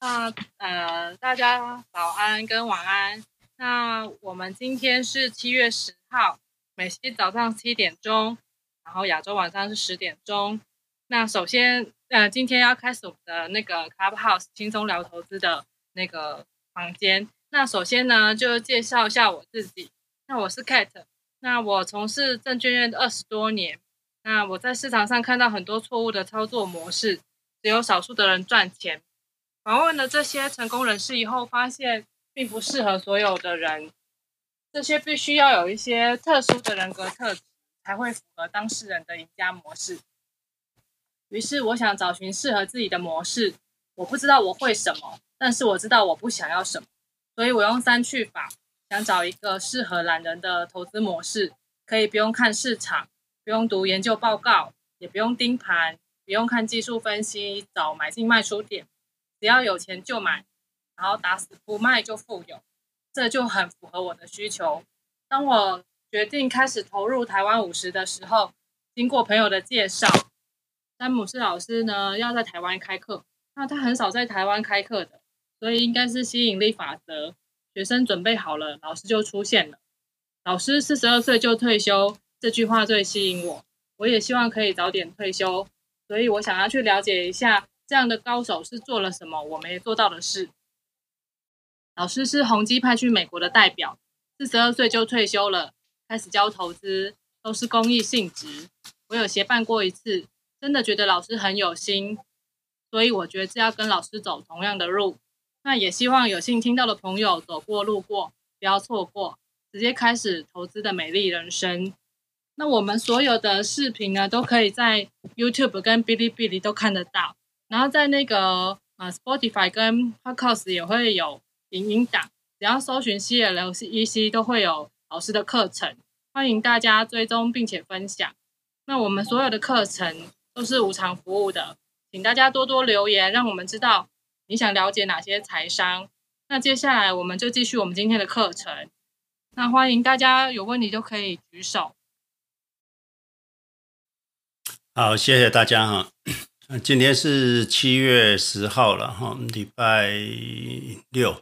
那呃，大家早安跟晚安。那我们今天是七月十号，美西早上七点钟，然后亚洲晚上是十点钟。那首先，呃，今天要开始我们的那个 Clubhouse 轻松聊投资的那个房间。那首先呢，就介绍一下我自己。那我是 Cat，那我从事证券业二十多年。那我在市场上看到很多错误的操作模式，只有少数的人赚钱。访问了这些成功人士以后，发现并不适合所有的人。这些必须要有一些特殊的人格特质，才会符合当事人的赢家模式。于是，我想找寻适合自己的模式。我不知道我会什么，但是我知道我不想要什么。所以我用三去法，想找一个适合懒人的投资模式，可以不用看市场。不用读研究报告，也不用盯盘，不用看技术分析，找买进卖出点，只要有钱就买，然后打死不卖就富有，这就很符合我的需求。当我决定开始投入台湾五十的时候，经过朋友的介绍，詹姆斯老师呢要在台湾开课，那他很少在台湾开课的，所以应该是吸引力法则。学生准备好了，老师就出现了。老师四十二岁就退休。这句话最吸引我，我也希望可以早点退休，所以我想要去了解一下这样的高手是做了什么我没做到的事。老师是宏基派去美国的代表，四十二岁就退休了，开始教投资，都是公益性质。我有协办过一次，真的觉得老师很有心，所以我觉得要跟老师走同样的路。那也希望有幸听到的朋友走过路过，不要错过，直接开始投资的美丽人生。那我们所有的视频呢，都可以在 YouTube 跟哔哩哔哩都看得到，然后在那个啊 Spotify 跟 Podcast 也会有影音档，只要搜寻 C L C E C 都会有老师的课程，欢迎大家追踪并且分享。那我们所有的课程都是无偿服务的，请大家多多留言，让我们知道你想了解哪些财商。那接下来我们就继续我们今天的课程，那欢迎大家有问题就可以举手。好，谢谢大家哈。今天是七月十号了哈，礼拜六。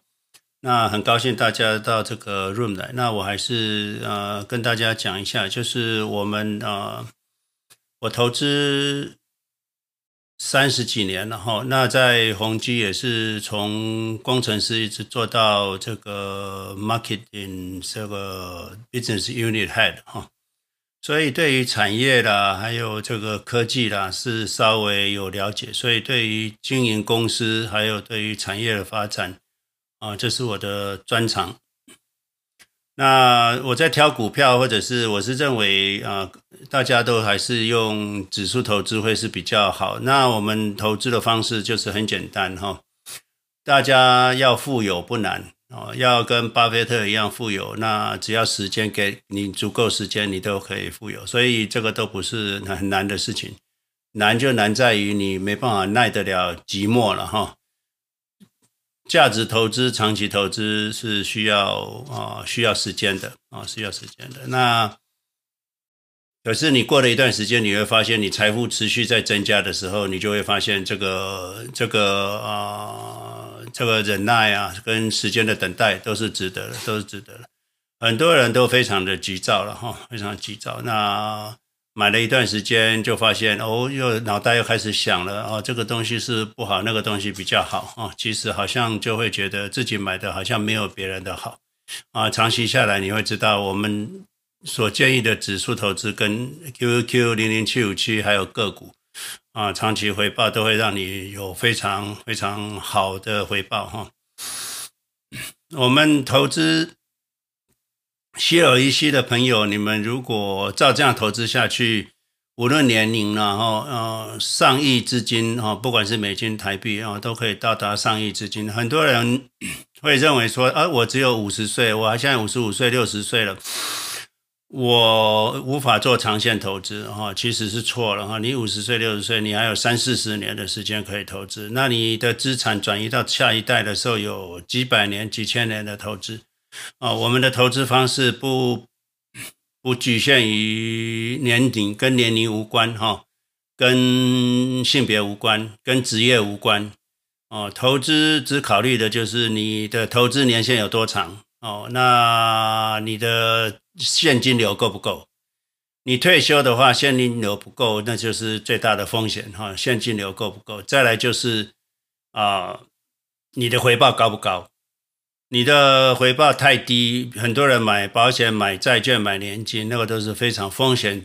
那很高兴大家到这个 room 来。那我还是呃跟大家讲一下，就是我们呃，我投资三十几年了哈。那在宏基也是从工程师一直做到这个 marketing 这个 business unit head 哈。所以对于产业啦，还有这个科技啦，是稍微有了解。所以对于经营公司，还有对于产业的发展，啊，这是我的专长。那我在挑股票，或者是我是认为啊，大家都还是用指数投资会是比较好。那我们投资的方式就是很简单哈，大家要富有不难。哦，要跟巴菲特一样富有，那只要时间给你足够时间，你都可以富有。所以这个都不是很难的事情，难就难在于你没办法耐得了寂寞了哈。价值投资、长期投资是需要啊，需要时间的啊，需要时间的。那可是你过了一段时间，你会发现你财富持续在增加的时候，你就会发现这个这个啊。这个忍耐啊，跟时间的等待都是值得的，都是值得的。很多人都非常的急躁了哈，非常急躁。那买了一段时间，就发现哦，又脑袋又开始想了哦，这个东西是不好，那个东西比较好啊。其实好像就会觉得自己买的好像没有别人的好啊。长期下来，你会知道我们所建议的指数投资跟 QQQ 零零七五七还有个股。啊，长期回报都会让你有非常非常好的回报哈。我们投资 CLEC 的朋友，你们如果照这样投资下去，无论年龄然后呃上亿资金哈，不管是美金台币啊，都可以到达上亿资金。很多人 会认为说，啊，我只有五十岁，我还现在五十五岁、六十岁了。我无法做长线投资哈，其实是错了哈。你五十岁、六十岁，你还有三四十年的时间可以投资。那你的资产转移到下一代的时候，有几百年、几千年的投资啊。我们的投资方式不不局限于年龄，跟年龄无关哈，跟性别无关，跟职业无关哦，投资只考虑的就是你的投资年限有多长哦，那你的现金流够不够？你退休的话，现金流不够，那就是最大的风险哈。现金流够不够？再来就是啊、你的回报高不高？你的回报太低，很多人买保险、买债券、买年金，那个都是非常风险。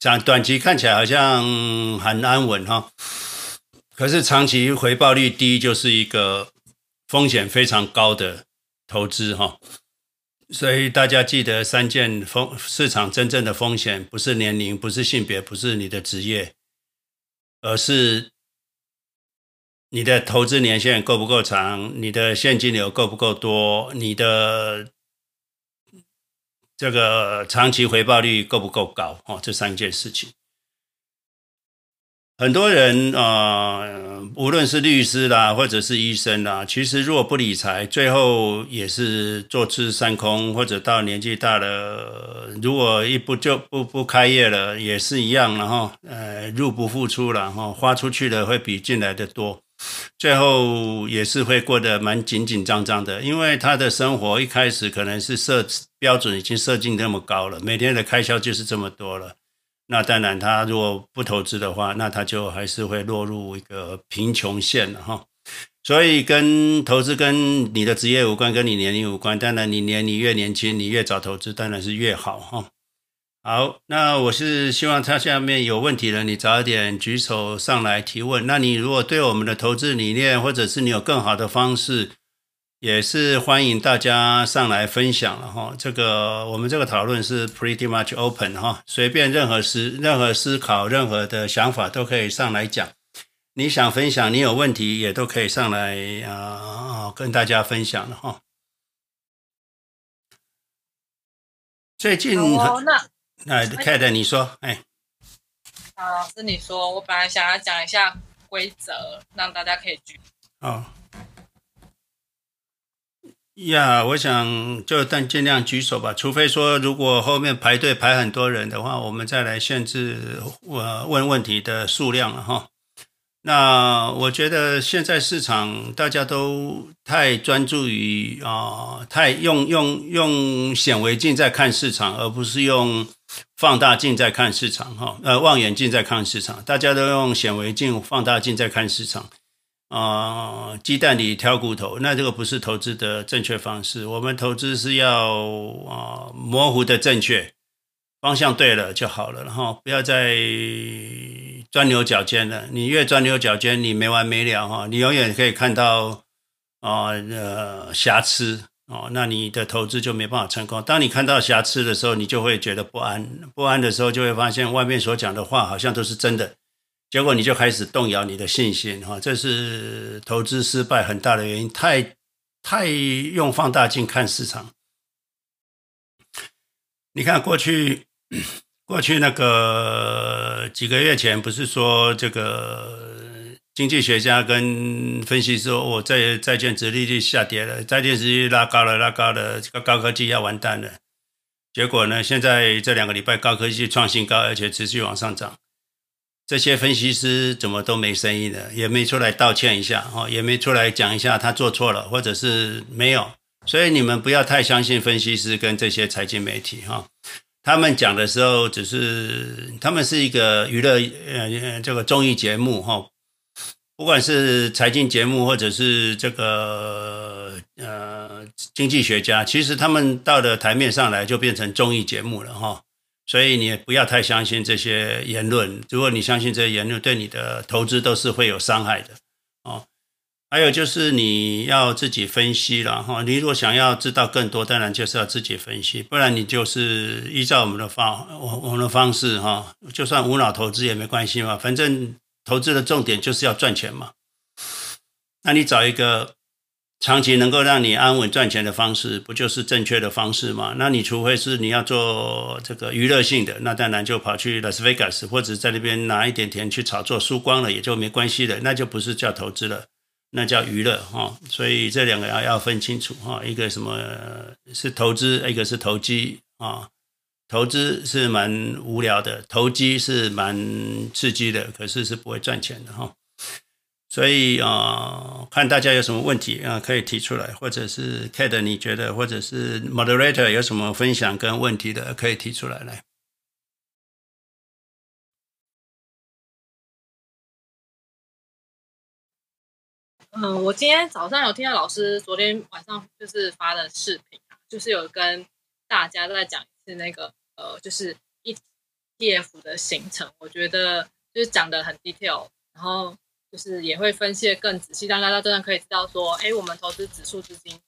长短期看起来好像很安稳哈。可是长期回报率低，就是一个风险非常高的投资哈。所以大家记得三件风市场真正的风险，不是年龄，不是性别，不是你的职业，而是你的投资年限够不够长，你的现金流够不够多，你的这个长期回报率够不够高哦，这三件事情。很多人啊、无论是律师啦，或者是医生啦，其实如果不理财，最后也是坐吃山空，或者到年纪大了，如果一不就不不开业了，也是一样，然后呃入不敷出了哈，花出去的会比进来的多，最后也是会过得蛮紧紧张张的，因为他的生活一开始可能是设标准已经设定那么高了，每天的开销就是这么多了。那当然，他如果不投资的话，那他就还是会落入一个贫穷线哈。所以，跟投资跟你的职业无关，跟你年龄无关。当然，你年你越年轻，你越早投资，当然是越好哈。好，那我是希望他下面有问题的，你早一点举手上来提问。那你如果对我们的投资理念，或者是你有更好的方式，也是欢迎大家上来分享了哈，这个我们这个讨论是 pretty much open 哈，随便任何思任何思考任何的想法都可以上来讲。你想分享，你有问题也都可以上来啊，跟大家分享了哈。最近哦，那那 Kate 你说，哎，啊，老师你说，我本来想要讲一下规则，让大家可以举哦。呀我想就但尽量举手吧，除非说如果后面排队排很多人的话，我们再来限制我问问题的数量了哈。那我觉得现在市场大家都太专注于啊、太用用用显微镜在看市场，而不是用放大镜在看市场哈。呃，望远镜在看市场，大家都用显微镜、放大镜在看市场。啊，鸡蛋里挑骨头，那这个不是投资的正确方式。我们投资是要啊模糊的正确方向对了就好了，然后不要再钻牛角尖了。你越钻牛角尖，你没完没了哈，你永远可以看到啊呃瑕疵哦，那你的投资就没办法成功。当你看到瑕疵的时候，你就会觉得不安，不安的时候就会发现外面所讲的话好像都是真的。结果你就开始动摇你的信心，哈，这是投资失败很大的原因。太太用放大镜看市场，你看过去 过去那个几个月前，不是说这个经济学家跟分析说，我债债券殖利率下跌了，债券殖利率拉高了，拉高了，这个高科技要完蛋了。结果呢，现在这两个礼拜高科技创新高，而且持续往上涨。这些分析师怎么都没声音了，也没出来道歉一下，哈，也没出来讲一下他做错了，或者是没有。所以你们不要太相信分析师跟这些财经媒体，哈，他们讲的时候只是他们是一个娱乐，呃，这个综艺节目，哈，不管是财经节目或者是这个呃经济学家，其实他们到了台面上来就变成综艺节目了，哈。所以你也不要太相信这些言论。如果你相信这些言论，对你的投资都是会有伤害的哦。还有就是你要自己分析了哈。你如果想要知道更多，当然就是要自己分析，不然你就是依照我们的方我我们的方式哈，就算无脑投资也没关系嘛。反正投资的重点就是要赚钱嘛。那你找一个。长期能够让你安稳赚钱的方式，不就是正确的方式吗？那你除非是你要做这个娱乐性的，那当然就跑去拉斯维加斯，或者在那边拿一点钱去炒作，输光了也就没关系了，那就不是叫投资了，那叫娱乐哈。所以这两个要要分清楚哈，一个什么是投资，一个是投机啊。投资是蛮无聊的，投机是蛮刺激的，可是是不会赚钱的哈。所以啊、呃，看大家有什么问题啊、呃，可以提出来，或者是 Kate 你觉得，或者是 Moderator 有什么分享跟问题的，可以提出来来。嗯，我今天早上有听到老师昨天晚上就是发的视频啊，就是有跟大家在讲一次那个呃，就是 ETF 的行程，我觉得就是讲的很 detail，然后。就是也会分析的更仔细，让大家真的可以知道说，哎，我们投资指数资金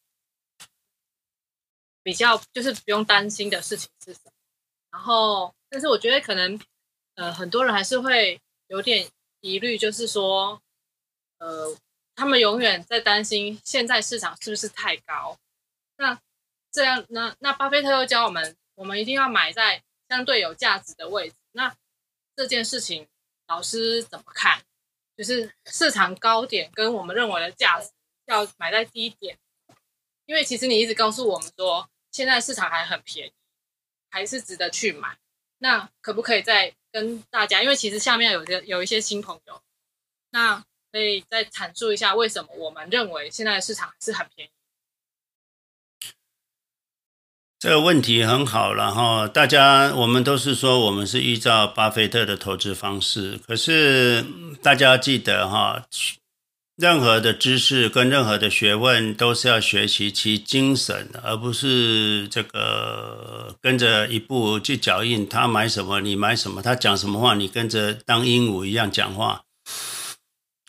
比较就是不用担心的事情是什么。然后，但是我觉得可能呃很多人还是会有点疑虑，就是说，呃，他们永远在担心现在市场是不是太高？那这样，那那巴菲特又教我们，我们一定要买在相对有价值的位置。那这件事情，老师怎么看？就是市场高点跟我们认为的价值要买在低点，因为其实你一直告诉我们说，现在市场还很便宜，还是值得去买。那可不可以再跟大家？因为其实下面有些有一些新朋友，那可以再阐述一下为什么我们认为现在的市场是很便宜。这个问题很好，然后大家我们都是说我们是依照巴菲特的投资方式，可是大家记得哈，任何的知识跟任何的学问都是要学习其精神，而不是这个跟着一步去脚印。他买什么你买什么，他讲什么话你跟着当鹦鹉一样讲话。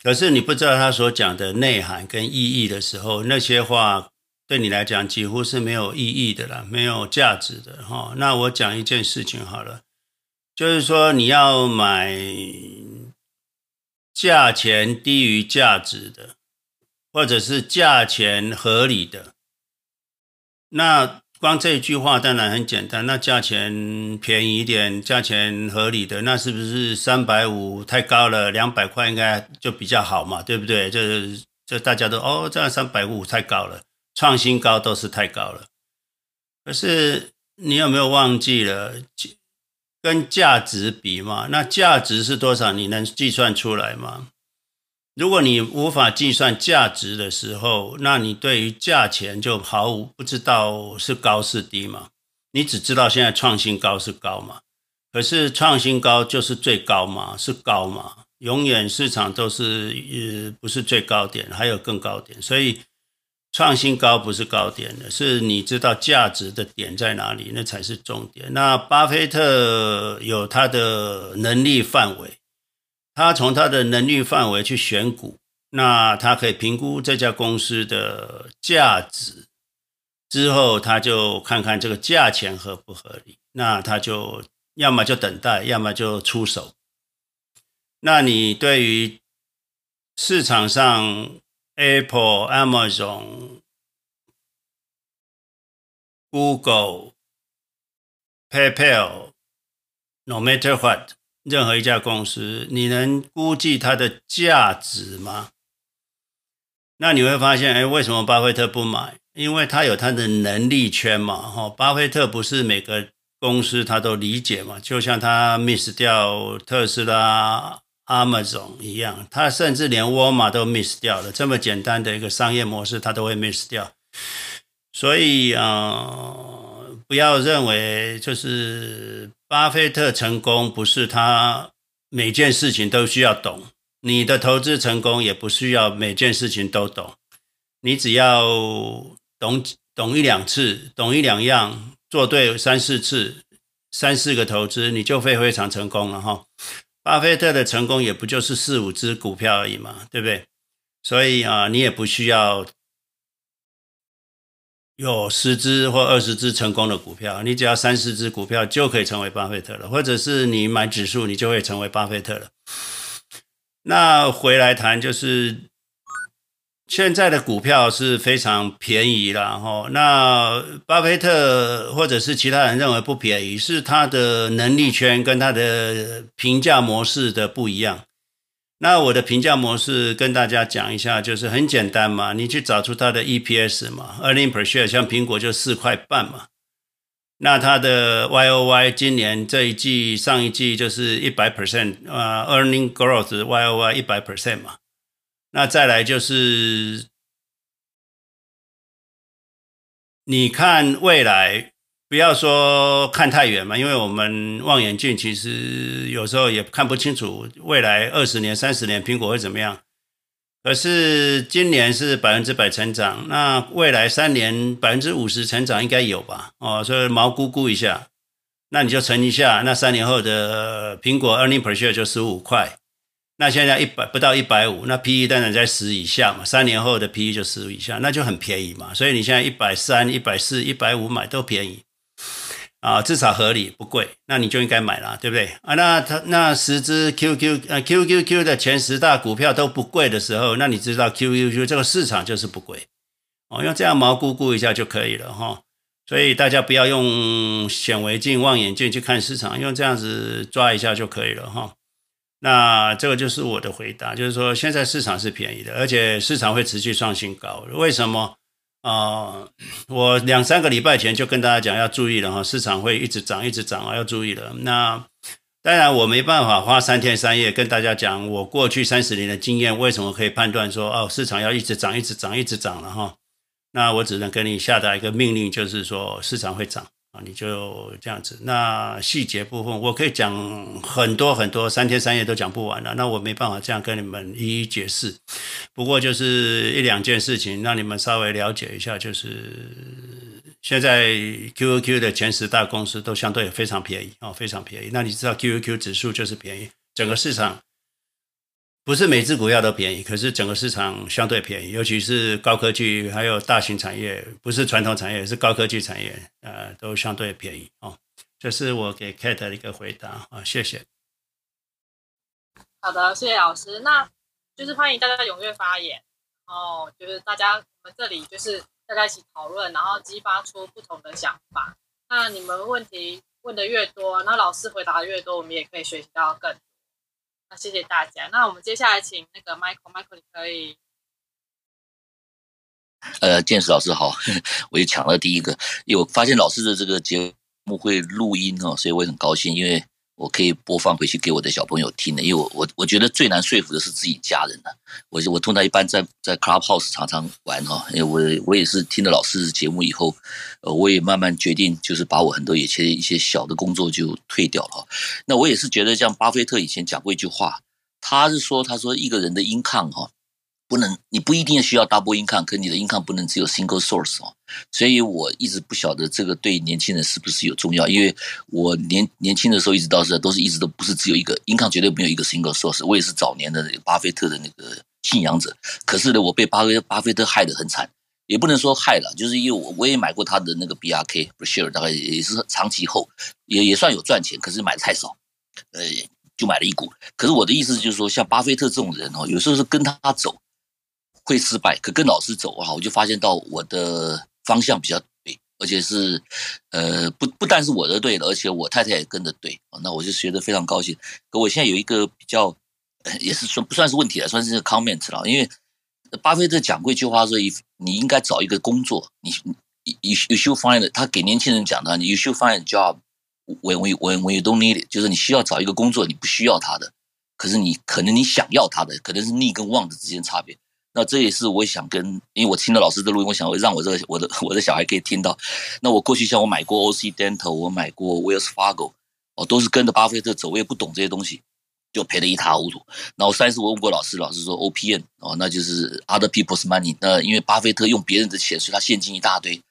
可是你不知道他所讲的内涵跟意义的时候，那些话。对你来讲几乎是没有意义的了，没有价值的哈。那我讲一件事情好了，就是说你要买价钱低于价值的，或者是价钱合理的。那光这一句话当然很简单。那价钱便宜一点，价钱合理的，那是不是三百五太高了？两百块应该就比较好嘛，对不对？这这大家都哦，这样三百五太高了。创新高都是太高了，可是你有没有忘记了跟价值比嘛？那价值是多少？你能计算出来吗？如果你无法计算价值的时候，那你对于价钱就毫无不知道是高是低嘛？你只知道现在创新高是高嘛？可是创新高就是最高嘛？是高嘛？永远市场都是呃不是最高点，还有更高点，所以。创新高不是高点的，是你知道价值的点在哪里，那才是重点。那巴菲特有他的能力范围，他从他的能力范围去选股，那他可以评估这家公司的价值，之后他就看看这个价钱合不合理，那他就要么就等待，要么就出手。那你对于市场上，Apple、Amazon、Google、PayPal，no matter what，任何一家公司，你能估计它的价值吗？那你会发现，哎，为什么巴菲特不买？因为他有他的能力圈嘛。哈，巴菲特不是每个公司他都理解嘛，就像他 miss 掉特斯拉。Amazon 一样，他甚至连沃尔玛都 miss 掉了。这么简单的一个商业模式，他都会 miss 掉。所以啊、不要认为就是巴菲特成功不是他每件事情都需要懂，你的投资成功也不需要每件事情都懂。你只要懂懂一两次，懂一两样，做对三四次，三四个投资，你就会非常成功了哈。巴菲特的成功也不就是四五只股票而已嘛，对不对？所以啊，你也不需要有十只或二十只成功的股票，你只要三四只股票就可以成为巴菲特了，或者是你买指数，你就会成为巴菲特了。那回来谈就是。现在的股票是非常便宜了哈，那巴菲特或者是其他人认为不便宜，是他的能力圈跟他的评价模式的不一样。那我的评价模式跟大家讲一下，就是很简单嘛，你去找出它的 EPS 嘛，earning per share，像苹果就四块半嘛，那它的 YOY 今年这一季、上一季就是一百 percent 啊，earning growth YOY 一百 percent 嘛。那再来就是，你看未来，不要说看太远嘛，因为我们望远镜其实有时候也看不清楚未来二十年、三十年苹果会怎么样。可是今年是百分之百成长，那未来三年百分之五十成长应该有吧？哦，所以毛估估一下，那你就乘一下，那三年后的苹果 earning per share 就十五块，那现在一百不到一百五，那 P E 当然在十以下嘛，三年后的 P E 就十以下，那就很便宜嘛。所以你现在一百三、一百四、一百五买都便宜。啊，至少合理不贵，那你就应该买了，对不对啊？那它那十只 QQ 呃 QQQ 的前十大股票都不贵的时候，那你知道 QQQ 这个市场就是不贵哦，用这样毛估估一下就可以了哈。所以大家不要用显微镜、望远镜去看市场，用这样子抓一下就可以了哈。那这个就是我的回答，就是说现在市场是便宜的，而且市场会持续创新高。为什么？啊、我两三个礼拜前就跟大家讲要注意了哈，市场会一直涨，一直涨啊，要注意了。那当然我没办法花三天三夜跟大家讲我过去三十年的经验，为什么可以判断说哦，市场要一直涨，一直涨，一直涨了哈。那我只能跟你下达一个命令，就是说市场会涨。啊你就这样子，那细节部分我可以讲很多很多，三天三夜都讲不完了。那我没办法这样跟你们一一解释。不过就是一两件事情，让你们稍微了解一下，就是现在 QQQ 的前十大公司都相对非常便宜哦，非常便宜。那你知道 QQQ 指数就是便宜，整个市场。不是每只股票都便宜，可是整个市场相对便宜，尤其是高科技还有大型产业，不是传统产业，是高科技产业，呃，都相对便宜哦。这是我给 Kate 的一个回答啊，谢谢。好的，谢谢老师。那就是欢迎大家踊跃发言，然后就是大家我们这里就是大家一起讨论，然后激发出不同的想法。那你们问题问的越多，那老师回答的越多，我们也可以学习到更。那谢谢大家。那我们接下来请那个 Michael，Michael 你可以。呃，见识老师好，我也抢了第一个，因为我发现老师的这个节目会录音哦，所以我也很高兴，因为。我可以播放回去给我的小朋友听的，因为我我我觉得最难说服的是自己家人的。我我通常一般在在 Clubhouse 常常玩哈，因为我我也是听了老师的节目以后，呃，我也慢慢决定就是把我很多以前一些小的工作就退掉了。那我也是觉得，像巴菲特以前讲过一句话，他是说他说一个人的 income 哈。不能，你不一定需要 double income，可你的 income 不能只有 single source 哦。所以我一直不晓得这个对年轻人是不是有重要，因为我年年轻的时候一直到是都是一直都不是只有一个 income，绝对没有一个 single source。我也是早年的巴菲特的那个信仰者，可是呢，我被巴菲巴菲特害得很惨，也不能说害了，就是因为我我也买过他的那个 BRK per share，大概也是长期后也也算有赚钱，可是买的太少，呃，就买了一股。可是我的意思就是说，像巴菲特这种人哦，有时候是跟他走。会失败，可跟老师走啊，我就发现到我的方向比较对，而且是，呃，不不但是我的对的，而且我太太也跟着对，那我就觉得非常高兴。可我现在有一个比较，也是算不算是问题了，算是 comment 了，因为巴菲特讲过一句话说，你你应该找一个工作，你 you you should find，他给年轻人讲的，你 you should find a job when we when you don't need it，就是你需要找一个工作，你不需要他的，可是你可能你想要他的，可能是逆跟 want 之间差别。那这也是我想跟，因为我听了老师的录音，我想让我这个我的我的小孩可以听到。那我过去像我买过 OC Dental，我买过 Wells Fargo，哦，都是跟着巴菲特走，我也不懂这些东西，就赔得一塌糊涂。然后三次我问过老师，老师说 OPM 哦，那就是 Other People's Money。那因为巴菲特用别人的钱，所以他现金一大堆。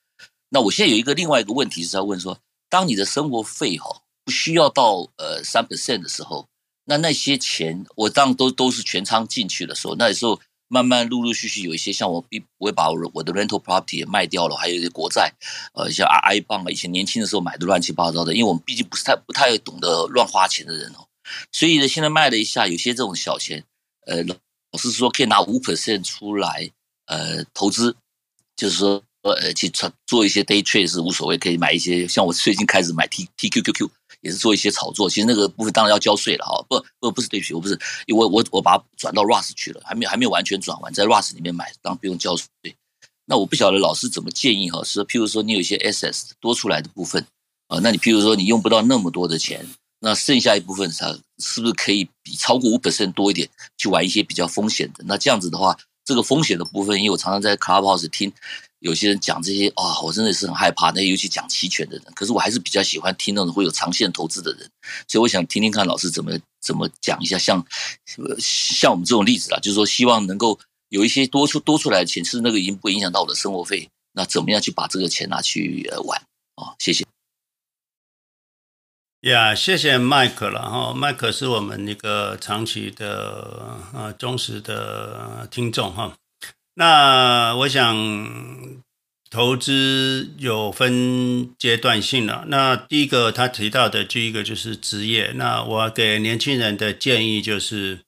那我现在有一个另外一个问题是要问说，当你的生活费哈不需要到呃三 percent 的时候，那那些钱我当都都是全仓进去的时候，那时候。慢慢陆陆续续有一些像我，我会把我我的 rental property 也卖掉了，还有一些国债，呃，像 I bond 啊，以前年轻的时候买的乱七八糟的，因为我们毕竟不是太不太懂得乱花钱的人哦，所以呢，现在卖了一下，有些这种小钱，呃，老师说可以拿五 percent 出来，呃，投资，就是说呃去做一些 day trade 是无所谓，可以买一些，像我最近开始买 T T Q Q Q。也是做一些炒作，其实那个部分当然要交税了哈。不不不是对不起，我不是，因为我我我把它转到 RUS 去了，还没还没有完全转完，在 RUS 里面买，当然不用交税。那我不晓得老师怎么建议哈，是譬如说你有一些 SS 多出来的部分啊，那你譬如说你用不到那么多的钱，那剩下一部分它是不是可以比超过五 percent 多一点，去玩一些比较风险的？那这样子的话，这个风险的部分，因为我常常在 Clubhouse 听有些人讲这些啊、我真的是很害怕。那尤其讲期权的人，可是我还是比较喜欢听那种会有长线投资的人。所以我想听听看老师怎么怎么讲一下，像像我们这种例子啦，就是说希望能够有一些多出多出来的钱，是那个已经不影响到我的生活费，那怎么样去把这个钱拿去玩啊、哦？谢谢。呀，yeah, 谢谢麦克了哈，麦克是我们一个长期的啊忠实的听众哈。那我想投资有分阶段性了。那第一个他提到的第一个就是职业。那我给年轻人的建议就是，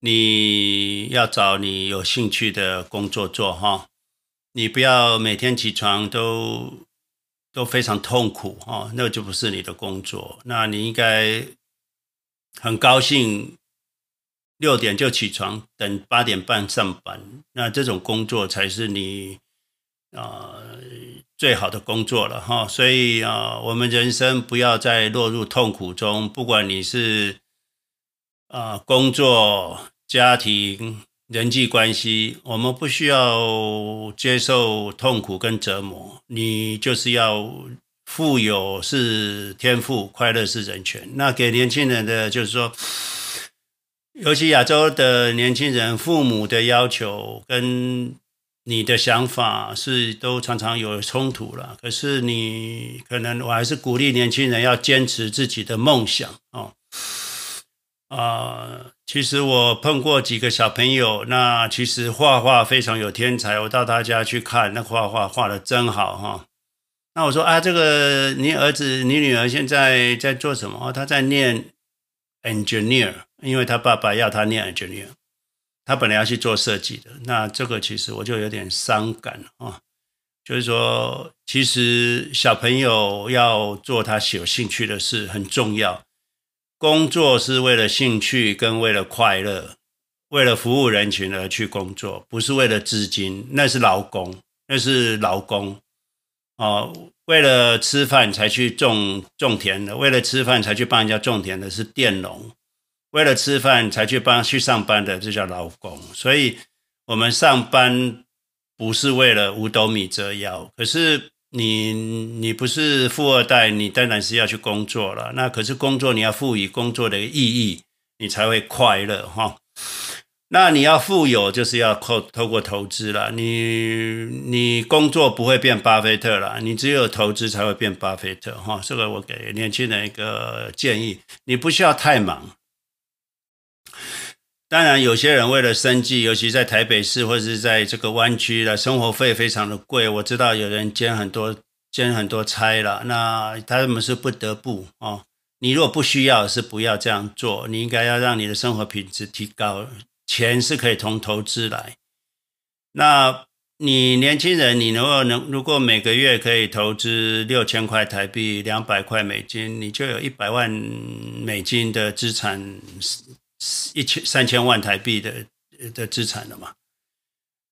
你要找你有兴趣的工作做哈，你不要每天起床都。都非常痛苦哦，那就不是你的工作。那你应该很高兴，六点就起床，等八点半上班。那这种工作才是你啊、最好的工作了哈。所以啊、我们人生不要再落入痛苦中，不管你是啊、工作、家庭。人际关系，我们不需要接受痛苦跟折磨，你就是要富有是天赋，快乐是人权。那给年轻人的就是说，尤其亚洲的年轻人，父母的要求跟你的想法是都常常有冲突了。可是你可能我还是鼓励年轻人要坚持自己的梦想哦。啊、其实我碰过几个小朋友，那其实画画非常有天才。我到他家去看，那画画画的真好哈。那我说啊，这个你儿子、你女儿现在在做什么？他在念 engineer，因为他爸爸要他念工程。他本来要去做设计的。那这个其实我就有点伤感啊，就是说，其实小朋友要做他有兴趣的事很重要。工作是为了兴趣跟为了快乐，为了服务人群而去工作，不是为了资金，那是劳工，那是劳工。哦，为了吃饭才去种种田的，为了吃饭才去帮人家种田的是佃农，为了吃饭才去帮去上班的，这叫劳工。所以，我们上班不是为了五斗米折腰，可是。你你不是富二代，你当然是要去工作了。那可是工作，你要赋予工作的意义，你才会快乐哈。那你要富有，就是要透透过投资了。你你工作不会变巴菲特了，你只有投资才会变巴菲特哈。这个我给年轻人一个建议，你不需要太忙。当然，有些人为了生计，尤其在台北市或者是在这个湾区的生活费非常的贵。我知道有人兼很多兼很多差了，那他们是不得不哦。你如果不需要，是不要这样做。你应该要让你的生活品质提高。钱是可以从投资来。那你年轻人，你如果能如果每个月可以投资六千块台币，两百块美金，你就有一百万美金的资产。一千三千万台币的的资产了嘛？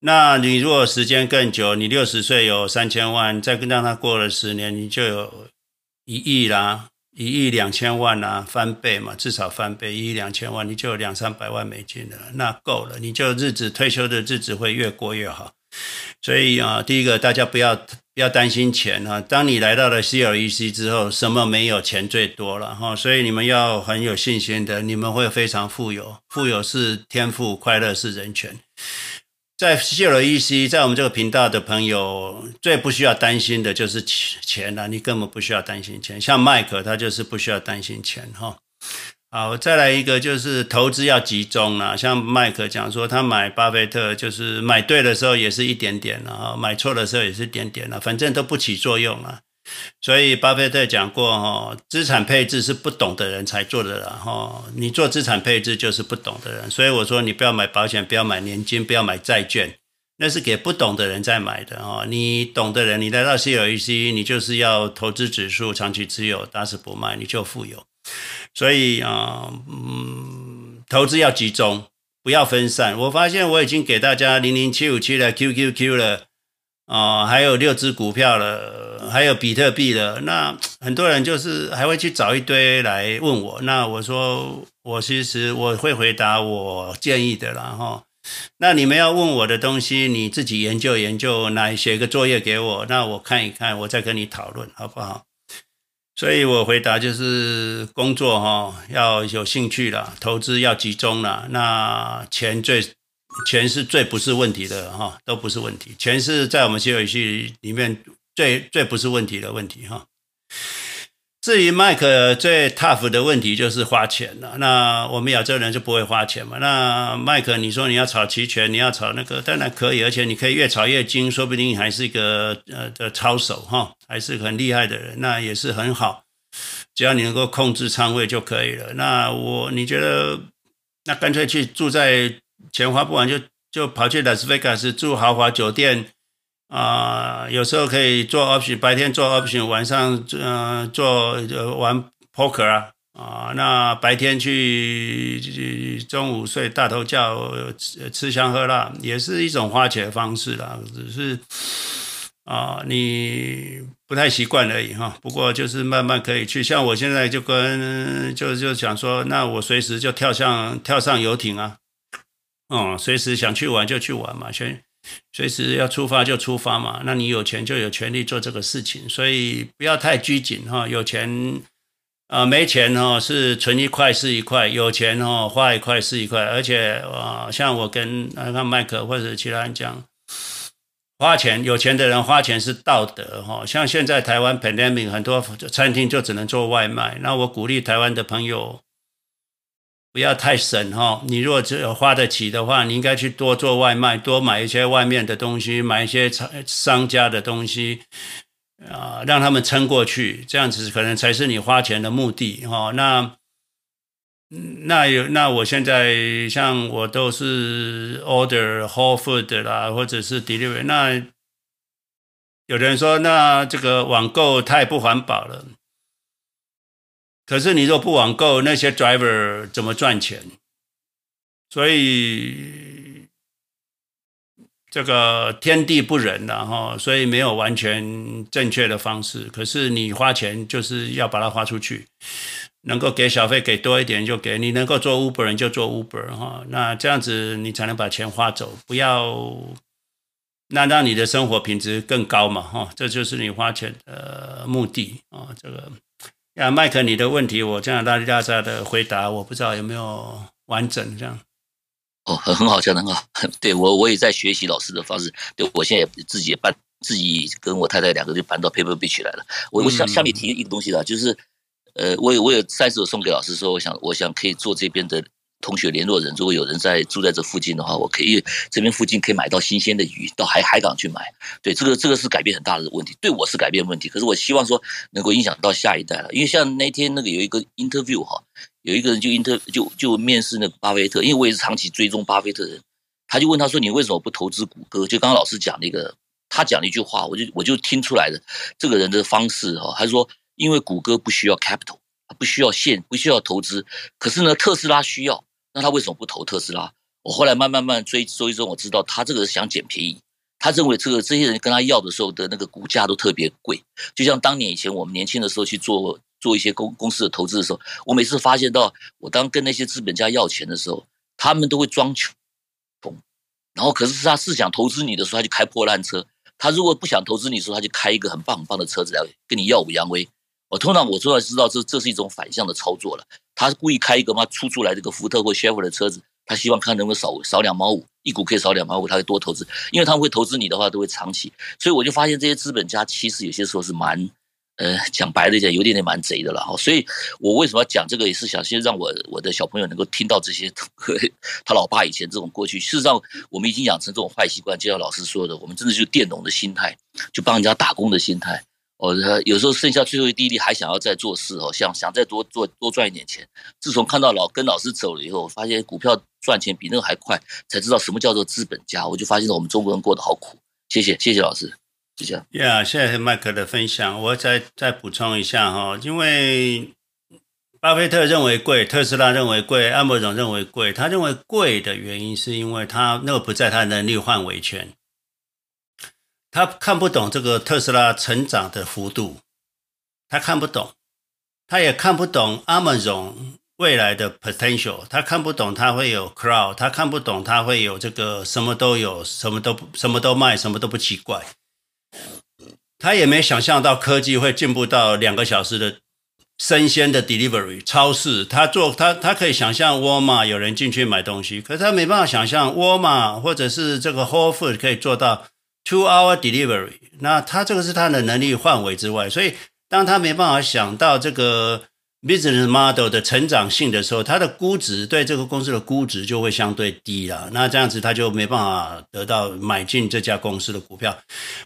那你如果时间更久，你六十岁有三千万，再跟让他过了十年，你就有一亿啦，一亿两千万啦，翻倍嘛，至少翻倍，一亿两千万，你就有两三百万美金了，那够了，你就日子退休的日子会越过越好。所以啊，第一个大家不要。要担心钱啊！当你来到了 CLEC 之后，什么没有钱最多了哈，所以你们要很有信心的，你们会非常富有。富有是天赋，快乐是人权。在 CLEC，在我们这个频道的朋友，最不需要担心的就是钱了，你根本不需要担心钱。像麦克，他就是不需要担心钱哈。好，再来一个就是投资要集中了。像麦克讲说，他买巴菲特就是买对的时候也是一点点了，买错的时候也是一点点了，反正都不起作用啊。所以巴菲特讲过，哈，资产配置是不懂的人才做的啦，哈，你做资产配置就是不懂的人。所以我说，你不要买保险，不要买年金，不要买债券，那是给不懂的人在买的，哈。你懂的人，你来到 CLEC，你就是要投资指数，长期持有，打死不卖，你就富有。所以啊，嗯，投资要集中，不要分散。我发现我已经给大家零零七五七的 QQQ 了，哦，还有六只股票了，还有比特币了。那很多人就是还会去找一堆来问我。那我说，我其实我会回答我建议的啦哈。那你们要问我的东西，你自己研究研究，来写个作业给我，那我看一看，我再跟你讨论，好不好？所以我回答就是工作哈要有兴趣啦，投资要集中啦，那钱最。钱是最不是问题的哈，都不是问题。钱是在我们学习里面最最不是问题的问题哈。至于麦克最 tough 的问题就是花钱了。那我们亚洲人就不会花钱嘛。那麦克，你说你要炒期权，你要炒那个，当然可以，而且你可以越炒越精，说不定还是一个呃的操手哈，还是很厉害的人，那也是很好。只要你能够控制仓位就可以了。那我你觉得，那干脆去住在。钱花不完就就跑去拉斯维加斯住豪华酒店啊、有时候可以做 option，白天做 option，晚上嗯、呃、做呃玩 poker 啊啊，那白天去，去中午睡大头觉，吃吃香喝辣，也是一种花钱的方式啦，只是啊、你不太习惯而已哈。不过就是慢慢可以去，像我现在就跟就就想说，那我随时就跳上跳上游艇啊。嗯，随时想去玩就去玩嘛，先随时要出发就出发嘛。那你有钱就有权利做这个事情，所以不要太拘谨哈。有钱啊、没钱哦，是存一块是一块；有钱哦，花一块是一块。而且啊、像我跟那个麦克或者其他人讲，花钱有钱的人花钱是道德哈。像现在台湾 pandemic 很多餐厅就只能做外卖，那我鼓励台湾的朋友。不要太省哈，你如果只有花得起的话，你应该去多做外卖，多买一些外面的东西，买一些商商家的东西，啊，让他们撑过去，这样子可能才是你花钱的目的哈。那那有那我现在像我都是 order whole food 啦，或者是 delivery，那有人说那这个网购太不环保了。可是你若不网购，那些 driver 怎么赚钱？所以这个天地不仁了哈，所以没有完全正确的方式。可是你花钱就是要把它花出去，能够给小费给多一点就给，你能够做 Uber 你就做 Uber 哈，那这样子你才能把钱花走，不要那让你的生活品质更高嘛哈，这就是你花钱的目的啊，这个。啊，麦克，你的问题我这样大家家的回答，我不知道有没有完整这样。哦，很很好，讲的很好。对我，我也在学习老师的方式。对我现在也自己也搬，自己跟我太太两个就搬到 Paper Beach 来了。我我想下面提一个东西啦，就是呃，我有我有三十送给老师说，我想我想可以做这边的。同学联络人，如果有人在住在这附近的话，我可以这边附近可以买到新鲜的鱼，到海海港去买。对，这个这个是改变很大的问题，对我是改变问题。可是我希望说能够影响到下一代了，因为像那天那个有一个 interview 哈，有一个人就 inter 就就面试那个巴菲特，因为我也是长期追踪巴菲特人，他就问他说：“你为什么不投资谷歌？”就刚刚老师讲那个，他讲了一句话，我就我就听出来的这个人的方式哈，他说：“因为谷歌不需要 capital，不需要现不需要投资，可是呢，特斯拉需要。”那他为什么不投特斯拉？我后来慢慢慢追追踪，我知道他这个是想捡便宜。他认为这个这些人跟他要的时候的那个股价都特别贵，就像当年以前我们年轻的时候去做做一些公公司的投资的时候，我每次发现到我当跟那些资本家要钱的时候，他们都会装穷，然后可是他是想投资你的时候，他就开破烂车；他如果不想投资你的时候，他就开一个很棒很棒的车子来跟你耀武扬威。我通常我突然知道这这是一种反向的操作了。他是故意开一个嘛出出来这个福特或雪佛的车子，他希望看能不能少少两毛五，一股可以少两毛五，他会多投资，因为他们会投资你的话都会长期。所以我就发现这些资本家其实有些时候是蛮，呃，讲白了一点，有点点蛮贼的了哈。所以我为什么要讲这个，也是想先让我我的小朋友能够听到这些 他老爸以前这种过去。事实上，我们已经养成这种坏习惯，就像老师说的，我们真的就佃农的心态，就帮人家打工的心态。哦，有时候剩下最后一滴力，还想要再做事哦，想想再多做多赚一点钱。自从看到老跟老师走了以后，我发现股票赚钱比那个还快，才知道什么叫做资本家。我就发现我们中国人过得好苦。谢谢，谢谢老师，就这样。呀，谢谢麦克的分享。我再再补充一下哈，因为巴菲特认为贵，特斯拉认为贵，安博总认为贵。他认为贵的原因是因为他那个不在他能力范围圈。他看不懂这个特斯拉成长的幅度，他看不懂，他也看不懂 Amazon 未来的 potential，他看不懂他会有 cloud，他看不懂他会有这个什么都有，什么都什么都卖，什么都不奇怪。他也没想象到科技会进步到两个小时的生鲜的 delivery 超市。他做他他可以想象沃尔玛有人进去买东西，可是他没办法想象沃尔玛或者是这个 Wholefood 可以做到 To our delivery。那他这个是他的能力范围之外，所以当他没办法想到这个。business model 的成长性的时候，他的估值对这个公司的估值就会相对低了。那这样子他就没办法得到买进这家公司的股票。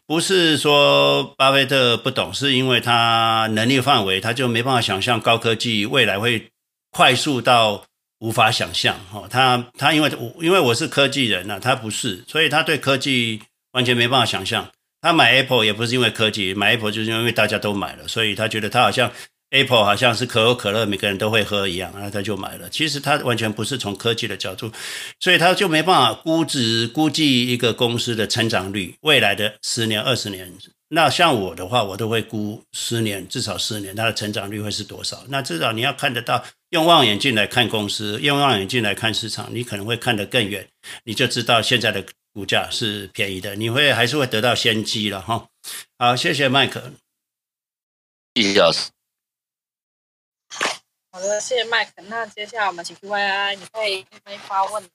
不是说巴菲特不懂，是因为他能力范围，他就没办法想象高科技未来会快速到无法想象。哈，他他因为因为我是科技人呐，他不是，所以他对科技完全没办法想象。他买 Apple 也不是因为科技，买 Apple 就是因为大家都买了，所以他觉得他好像。Apple 好像是可口可乐，每个人都会喝一样，然后他就买了。其实他完全不是从科技的角度，所以他就没办法估值估计一个公司的成长率，未来的十年、二十年。那像我的话，我都会估十年，至少十年，它的成长率会是多少？那至少你要看得到，用望远镜来看公司，用望远镜来看市场，你可能会看得更远，你就知道现在的股价是便宜的，你会还是会得到先机了哈。好，谢谢麦克，谢谢老师。好的，谢谢麦克。那接下来我们请 QYI，你可以可以发问。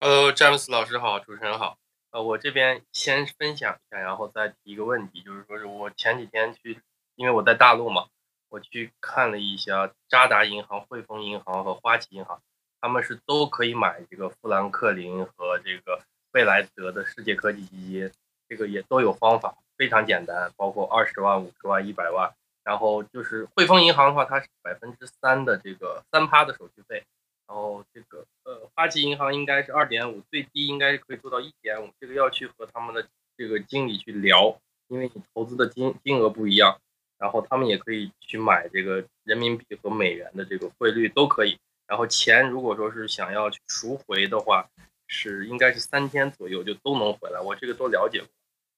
Hello，詹姆斯老师好，主持人好。呃，我这边先分享一下，然后再提一个问题，就是说是我前几天去，因为我在大陆嘛，我去看了一下渣打银行、汇丰银行和花旗银行，他们是都可以买这个富兰克林和这个贝莱德的世界科技基金，这个也都有方法，非常简单，包括二十万、五十万、一百万。然后就是汇丰银行的话，它是百分之三的这个三趴的手续费，然后这个呃花旗银行应该是二点五，最低应该是可以做到一点五，这个要去和他们的这个经理去聊，因为你投资的金金额不一样，然后他们也可以去买这个人民币和美元的这个汇率都可以，然后钱如果说是想要去赎回的话，是应该是三天左右就都能回来，我这个都了解过，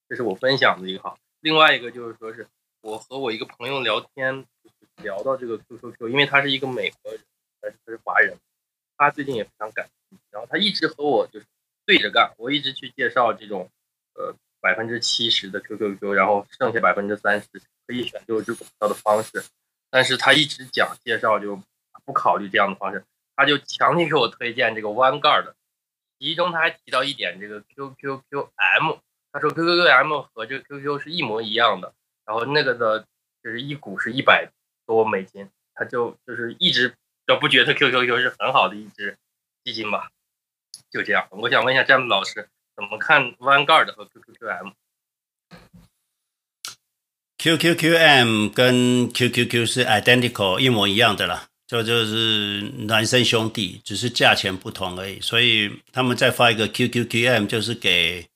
这是我分享的一个哈，另外一个就是说是。我和我一个朋友聊天，聊到这个 QQQ，因为他是一个美国人，但是他是华人，他最近也非常感兴趣，然后他一直和我就是对着干，我一直去介绍这种呃百分之七十的 QQQ，然后剩下百分之三十可以选购这股票的方式，但是他一直讲介绍就不考虑这样的方式，他就强力给我推荐这个弯盖的其中他还提到一点这个 QQQM，他说 QQQM 和这个 QQ 是一模一样的。然后那个的，就是一股是一百多美金，他就就是一直都不觉得 QQQ 是很好的一支基金吧，就这样。我想问一下詹姆老师，怎么看弯盖的和 QQQM？QQQM 跟 QQQ 是 identical 一模一样的了，就就是孪生兄弟，只是价钱不同而已。所以他们再发一个 QQQM，就是给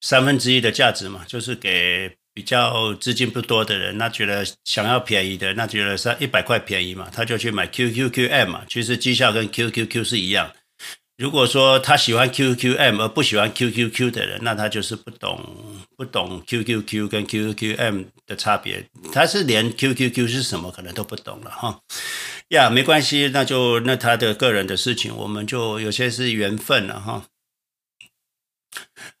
三分之一的价值嘛，就是给。比较资金不多的人，那觉得想要便宜的，那觉得是一百块便宜嘛，他就去买 QQQM 嘛。其实绩效跟 QQQ 是一样。如果说他喜欢 QQM 而不喜欢 QQQ 的人，那他就是不懂不懂 QQQ 跟 QQQM 的差别。他是连 QQQ 是什么可能都不懂了哈。呀，没关系，那就那他的个人的事情，我们就有些是缘分了哈。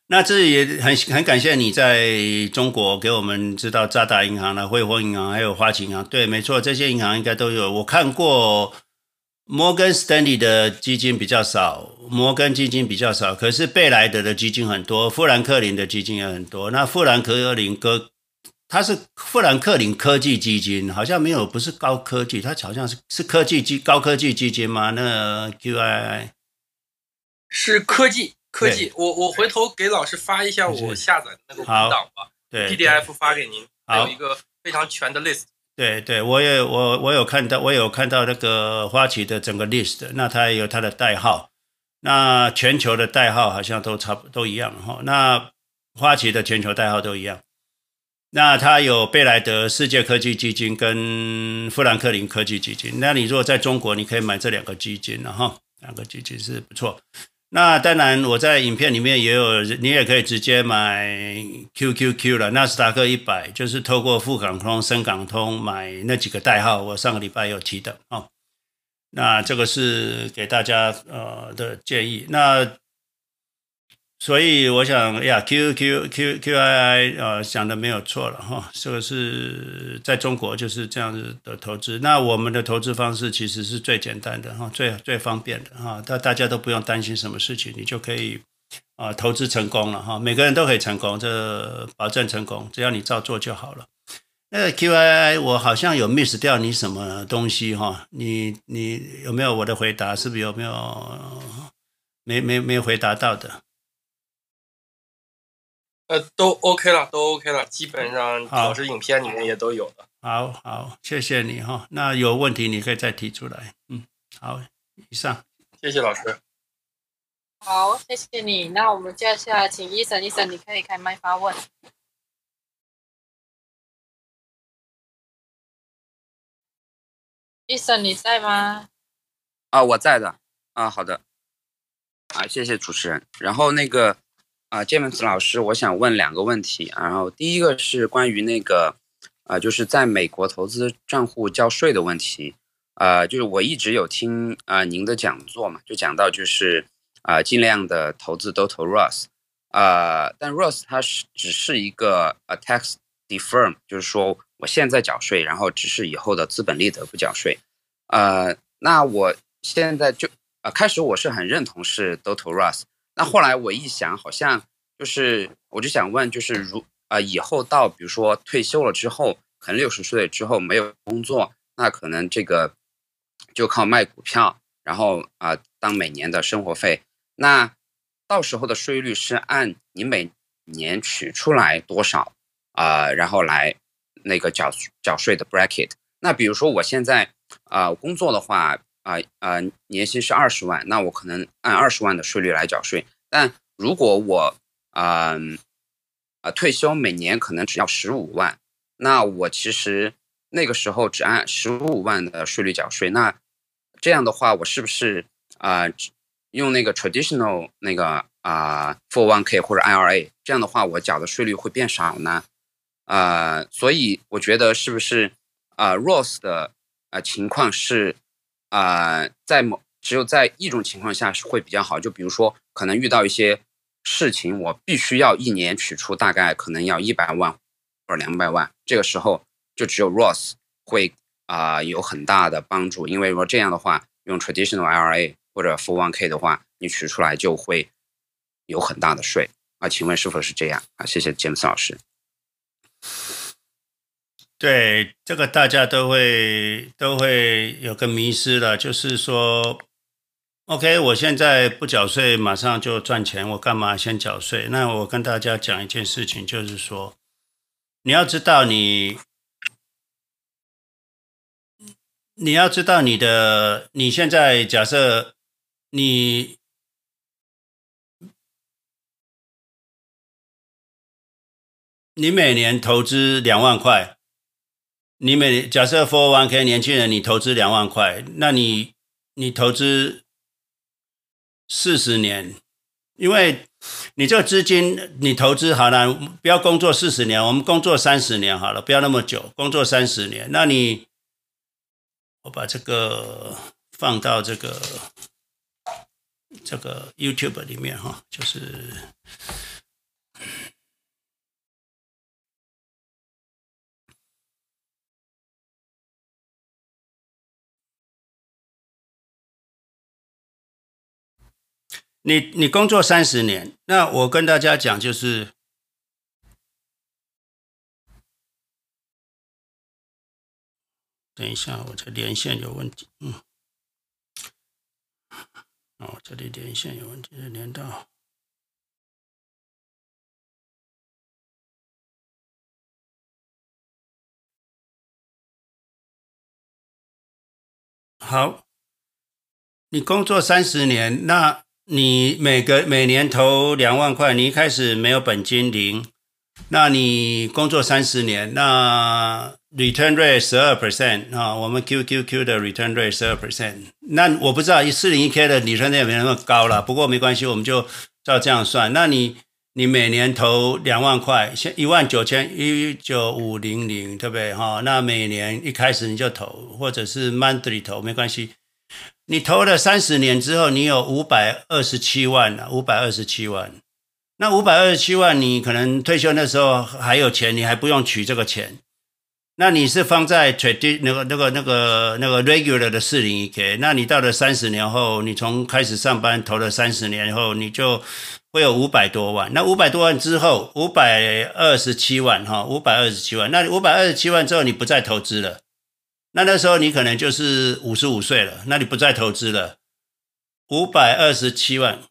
那这也很很感谢你在中国给我们知道渣打银行啦、汇丰银行还有花旗银行。对，没错，这些银行应该都有。我看过摩根斯丹利的基金比较少，摩根基金比较少，可是贝莱德的基金很多，富兰克林的基金也很多。那富兰克林哥，它是富兰克林科技基金，好像没有，不是高科技，它好像是是科技基高科技基金吗？那 QI 是科技。科技，我我回头给老师发一下我下载的那个文档吧，对，PDF 发给您，还有一个非常全的 list。对对，我也我我有看到，我有看到那个花旗的整个 list，那它也有它的代号，那全球的代号好像都差不都一样哈，那花旗的全球代号都一样，那它有贝莱德世界科技基金跟富兰克林科技基金，那你如果在中国，你可以买这两个基金了哈，两个基金是不错。那当然，我在影片里面也有，你也可以直接买 QQQ 了，纳斯达克一百，就是透过富港通、深港通买那几个代号，我上个礼拜有提的哦。那这个是给大家呃的建议。那所以我想呀，Q Q Q Q I I 呃想的没有错了哈，这个是在中国就是这样子的投资。那我们的投资方式其实是最简单的哈，最最方便的哈，大大家都不用担心什么事情，你就可以啊投资成功了哈。每个人都可以成功，这保证成功，只要你照做就好了。那个 Q I I 我好像有 miss 掉你什么东西哈？你你有没有我的回答？是不是有没有没没没回答到的？呃，都 OK 了，都 OK 了，基本上老师影片里面也都有的。好好，谢谢你哈。那有问题你可以再提出来。嗯，好，以上。谢谢老师。好，谢谢你。那我们接下来请医生，医生你可以开麦发问。医生你在吗？啊，我在的。啊，好的。啊，谢谢主持人。然后那个。啊，杰文斯老师，我想问两个问题。然后第一个是关于那个，啊，就是在美国投资账户交税的问题。啊，就是我一直有听啊您的讲座嘛，就讲到就是啊尽量的投资都投 Roth。啊，但 Roth 它是只是一个 a tax deferment，就是说我现在缴税，然后只是以后的资本利得不缴税。啊，那我现在就啊开始我是很认同是都投 Roth。那后来我一想，好像就是，我就想问，就是如啊、以后到比如说退休了之后，可能六十岁之后没有工作，那可能这个就靠卖股票，然后啊、当每年的生活费。那到时候的税率是按你每年取出来多少啊、然后来那个缴缴税的 bracket。那比如说我现在啊、工作的话。啊啊、呃，年薪是二十万，那我可能按二十万的税率来缴税。但如果我啊啊、退休，每年可能只要十五万，那我其实那个时候只按十五万的税率缴税。那这样的话，我是不是啊、呃、用那个 traditional 那个啊 401k 或者 IRA？这样的话，我缴的税率会变少呢？啊、所以我觉得是不是啊、，Ross 的啊、情况是？啊、呃，在某只有在一种情况下是会比较好，就比如说可能遇到一些事情，我必须要一年取出大概可能要一百万或者两百万，这个时候就只有 Roth 会啊、有很大的帮助，因为如果这样的话，用 traditional IRA 或者 401k 的话，你取出来就会有很大的税啊，请问是否是这样啊？谢谢詹姆斯老师。对，这个大家都会都会有个迷失了，就是说，OK，我现在不缴税，马上就赚钱，我干嘛先缴税？那我跟大家讲一件事情，就是说，你要知道你，你要知道你的，你现在假设你，你每年投资两万块。你每假设 f o r one k 年轻人，你投资两万块，那你你投资四十年，因为你这个资金你投资好了，不要工作四十年，我们工作三十年好了，不要那么久，工作三十年，那你我把这个放到这个这个 YouTube 里面哈，就是。你你工作三十年，那我跟大家讲就是，等一下，我这连线有问题，嗯，哦，这里连线有问题，连到，好，你工作三十年，那。你每个每年投两万块，你一开始没有本金零，那你工作三十年，那 return rate 十二 percent 啊，我们 QQQ 的 return rate 十二 percent。那我不知道四零一 K 的 return rate 没那么高了，不过没关系，我们就照这样算。那你你每年投两万块，先一万九千一九五零零，对不对哈？那每年一开始你就投，或者是 monthly 投没关系。你投了三十年之后，你有五百二十七万了，五百二十七万。那五百二十七万，你可能退休那时候还有钱，你还不用取这个钱。那你是放在 trade 那个那个那个那个 regular 的四零一 k，那你到了三十年后，你从开始上班投了三十年后，你就会有五百多万。那五百多万之后，五百二十七万哈，五百二十七万。那五百二十七万之后，你不再投资了。那那时候你可能就是五十五岁了，那你不再投资了。五百二十七万。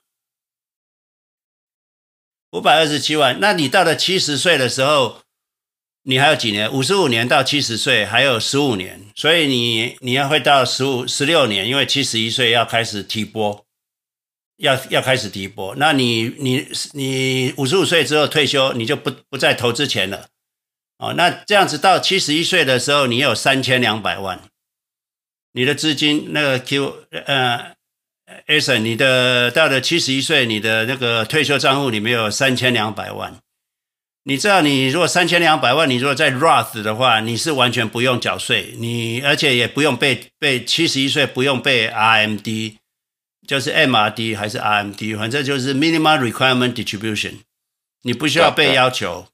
五百二十七万，那你到了七十岁的时候，你还有几年？五十五年到七十岁还有十五年，所以你你要会到十五十六年，因为七十一岁要开始提拨，要要开始提拨。那你你你五十五岁之后退休，你就不不再投资钱了。哦，那这样子到七十一岁的时候，你有三千两百万，你的资金那个 Q 呃。Ason，你的到了七十一岁，你的那个退休账户里面有三千两百万。你知道，你如果三千两百万，你如果在 Roth 的话，你是完全不用缴税，你而且也不用被被七十一岁不用被 RMD，就是 MRD 还是 RMD，反正就是 Minimum Requirement Distribution，你不需要被要求。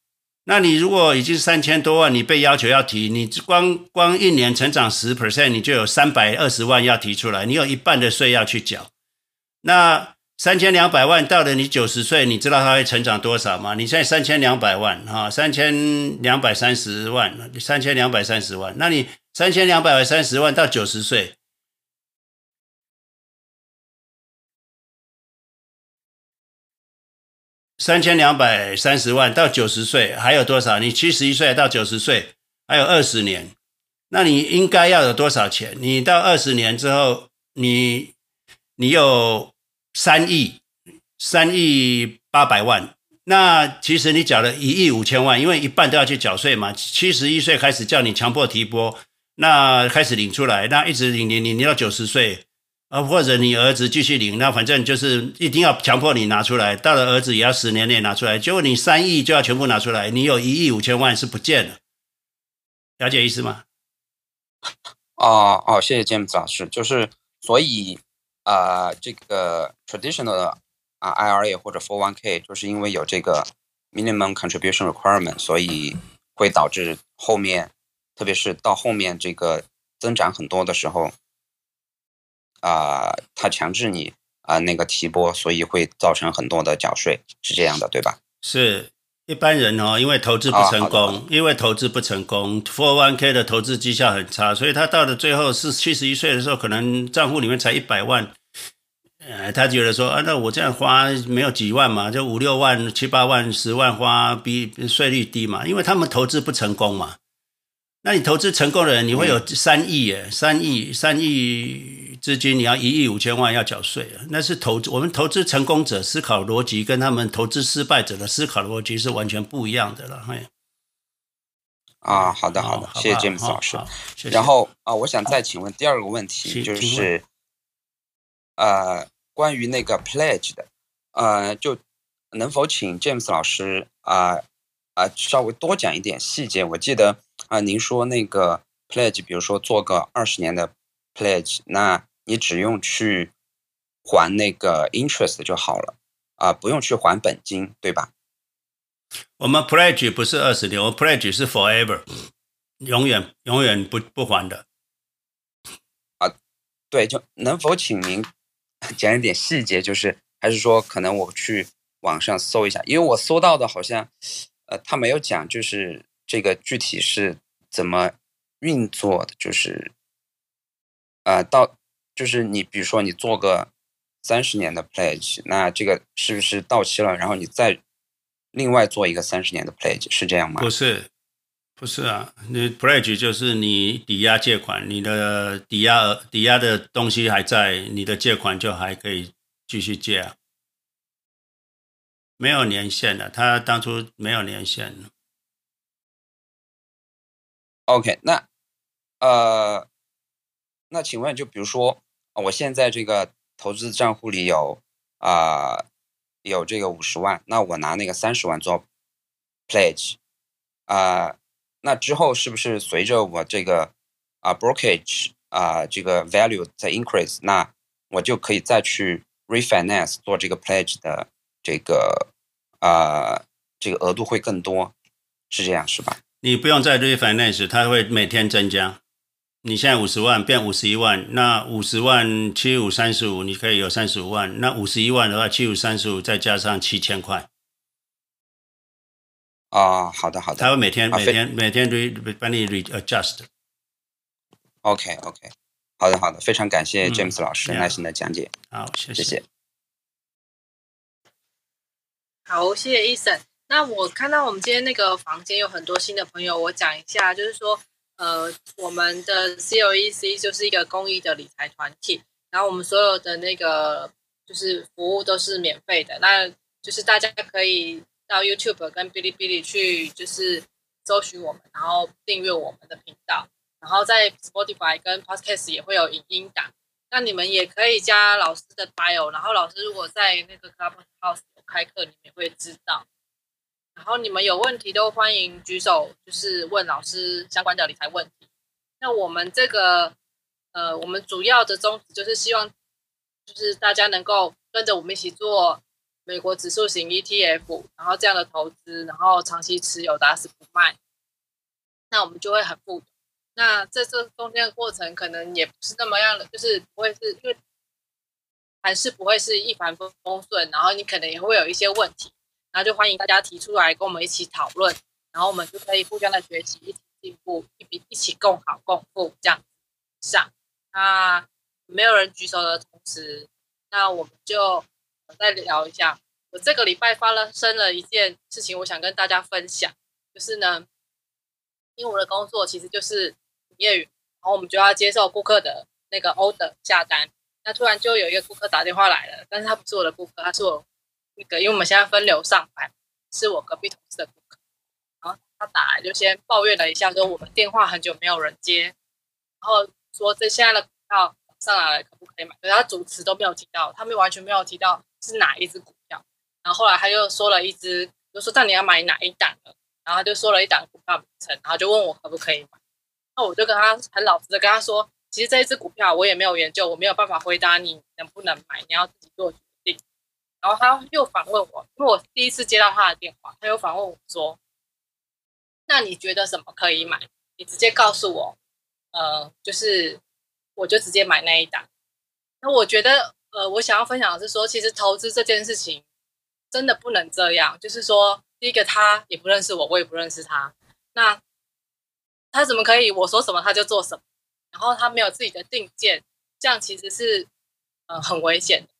那你如果已经三千多万，你被要求要提，你光光一年成长十 percent，你就有三百二十万要提出来，你有一半的税要去缴。那三千两百万到了你九十岁，你知道它会成长多少吗？你现在三千两百万哈，三千两百三十万，三千两百三十万，那你三千两百三十万到九十岁。三千两百三十万到九十岁还有多少？你七十一岁到九十岁还有二十年，那你应该要有多少钱？你到二十年之后，你你有三亿三亿八百万，那其实你缴了一亿五千万，因为一半都要去缴税嘛。七十一岁开始叫你强迫提拨，那开始领出来，那一直领领领领到九十岁。啊，或者你儿子继续领，那反正就是一定要强迫你拿出来。到了儿子也要十年内拿出来，结果你三亿就要全部拿出来，你有一亿五千万是不见了，了解意思吗？哦哦，谢谢 James 老师。就是所以啊、这个 traditional 的啊 IRA 或者 401k，就是因为有这个 minimum contribution requirement，所以会导致后面，特别是到后面这个增长很多的时候。啊、呃，他强制你啊、呃、那个提拨，所以会造成很多的缴税，是这样的，对吧？是一般人哦，因为投资不成功，哦、因为投资不成功，for one K 的投资绩效很差，所以他到了最后是七十一岁的时候，可能账户里面才一百万，呃，他觉得说啊，那我这样花没有几万嘛，就五六万、七八万、十万花比税率低嘛，因为他们投资不成功嘛。那你投资成功的人，你会有三亿耶，三亿三亿资金，你要一亿五千万要缴税啊！那是投资，我们投资成功者思考逻辑跟他们投资失败者的思考逻辑是完全不一样的了。嘿，啊，好的好的，谢谢 James 老师。然后啊，我想再请问第二个问题，就是呃，关于那个 pledge 的，呃，就能否请 James 老师啊啊稍微多讲一点细节？我记得。啊，您说那个 pledge，比如说做个二十年的 pledge，那你只用去还那个 interest 就好了，啊，不用去还本金，对吧？我们 pledge 不是二十年，我们 pledge 是 forever，永远永远不不还的。啊，对，就能否请您 讲一点细节？就是还是说可能我去网上搜一下，因为我搜到的好像，呃，他没有讲，就是。这个具体是怎么运作的？就是，呃，到就是你比如说你做个三十年的 pledge，那这个是不是到期了？然后你再另外做一个三十年的 pledge，是这样吗？不是，不是啊，你 pledge 就是你抵押借款，你的抵押额抵押的东西还在，你的借款就还可以继续借啊。没有年限的，他当初没有年限。OK，那呃，那请问，就比如说，我现在这个投资账户里有啊、有这个五十万，那我拿那个三十万做 pledge 啊、那之后是不是随着我这个啊、brokerage 啊、这个 value 在 increase，那我就可以再去 refinance 做这个 pledge 的这个啊、这个额度会更多，是这样是吧？你不用再 refinance，它会每天增加。你现在五十万变五十一万，那五十万七五三十五，你可以有三十五万。那五十一万的话，七五三十五再加上七千块。啊、哦，好的好的。他会每天每天每天 re 帮你 readjust。OK OK，好的好的，非常感谢 James 老师耐心的讲解。好，谢谢。谢谢。好，谢谢 Eason。那我看到我们今天那个房间有很多新的朋友，我讲一下，就是说，呃，我们的 COEC 就是一个公益的理财团体，然后我们所有的那个就是服务都是免费的，那就是大家可以到 YouTube 跟哔哩哔哩去，就是搜寻我们，然后订阅我们的频道，然后在 Spotify 跟 Podcast 也会有影音档，那你们也可以加老师的 bio，然后老师如果在那个 Clubhouse 开课，你们也会知道。然后你们有问题都欢迎举手，就是问老师相关的理财问题。那我们这个，呃，我们主要的宗旨就是希望，就是大家能够跟着我们一起做美国指数型 ETF，然后这样的投资，然后长期持有，打死不卖。那我们就会很富。那在这中间的过程，可能也不是那么样的，就是不会是因为还是不会是一帆风顺，然后你可能也会有一些问题。然后就欢迎大家提出来跟我们一起讨论，然后我们就可以互相的学习，一起进步，一比一起共好共富这样上。那没有人举手的同时，那我们就再聊一下。我这个礼拜发生了一件事情，我想跟大家分享，就是呢，因为我的工作其实就是业余，然后我们就要接受顾客的那个 order 下单。那突然就有一个顾客打电话来了，但是他不是我的顾客，他是我。那个，因为我们现在分流上班，是我隔壁同事的顾客，然后他打来就先抱怨了一下，说我们电话很久没有人接，然后说这现在的股票上来了，可不可以买？可是他主持都没有提到，他们完全没有提到是哪一只股票。然后后来他又说了一只，就说那你要买哪一档的？然后他就说了一档股票名称，然后就问我可不可以买。那我就跟他很老实的跟他说，其实这一只股票我也没有研究，我没有办法回答你能不能买，你要自己做。然后他又反问我，因为我第一次接到他的电话，他又反问我说：“那你觉得什么可以买？你直接告诉我，呃，就是我就直接买那一档。”那我觉得，呃，我想要分享的是说，其实投资这件事情真的不能这样。就是说，第一个他也不认识我，我也不认识他，那他怎么可以我说什么他就做什么？然后他没有自己的定见，这样其实是呃很危险的。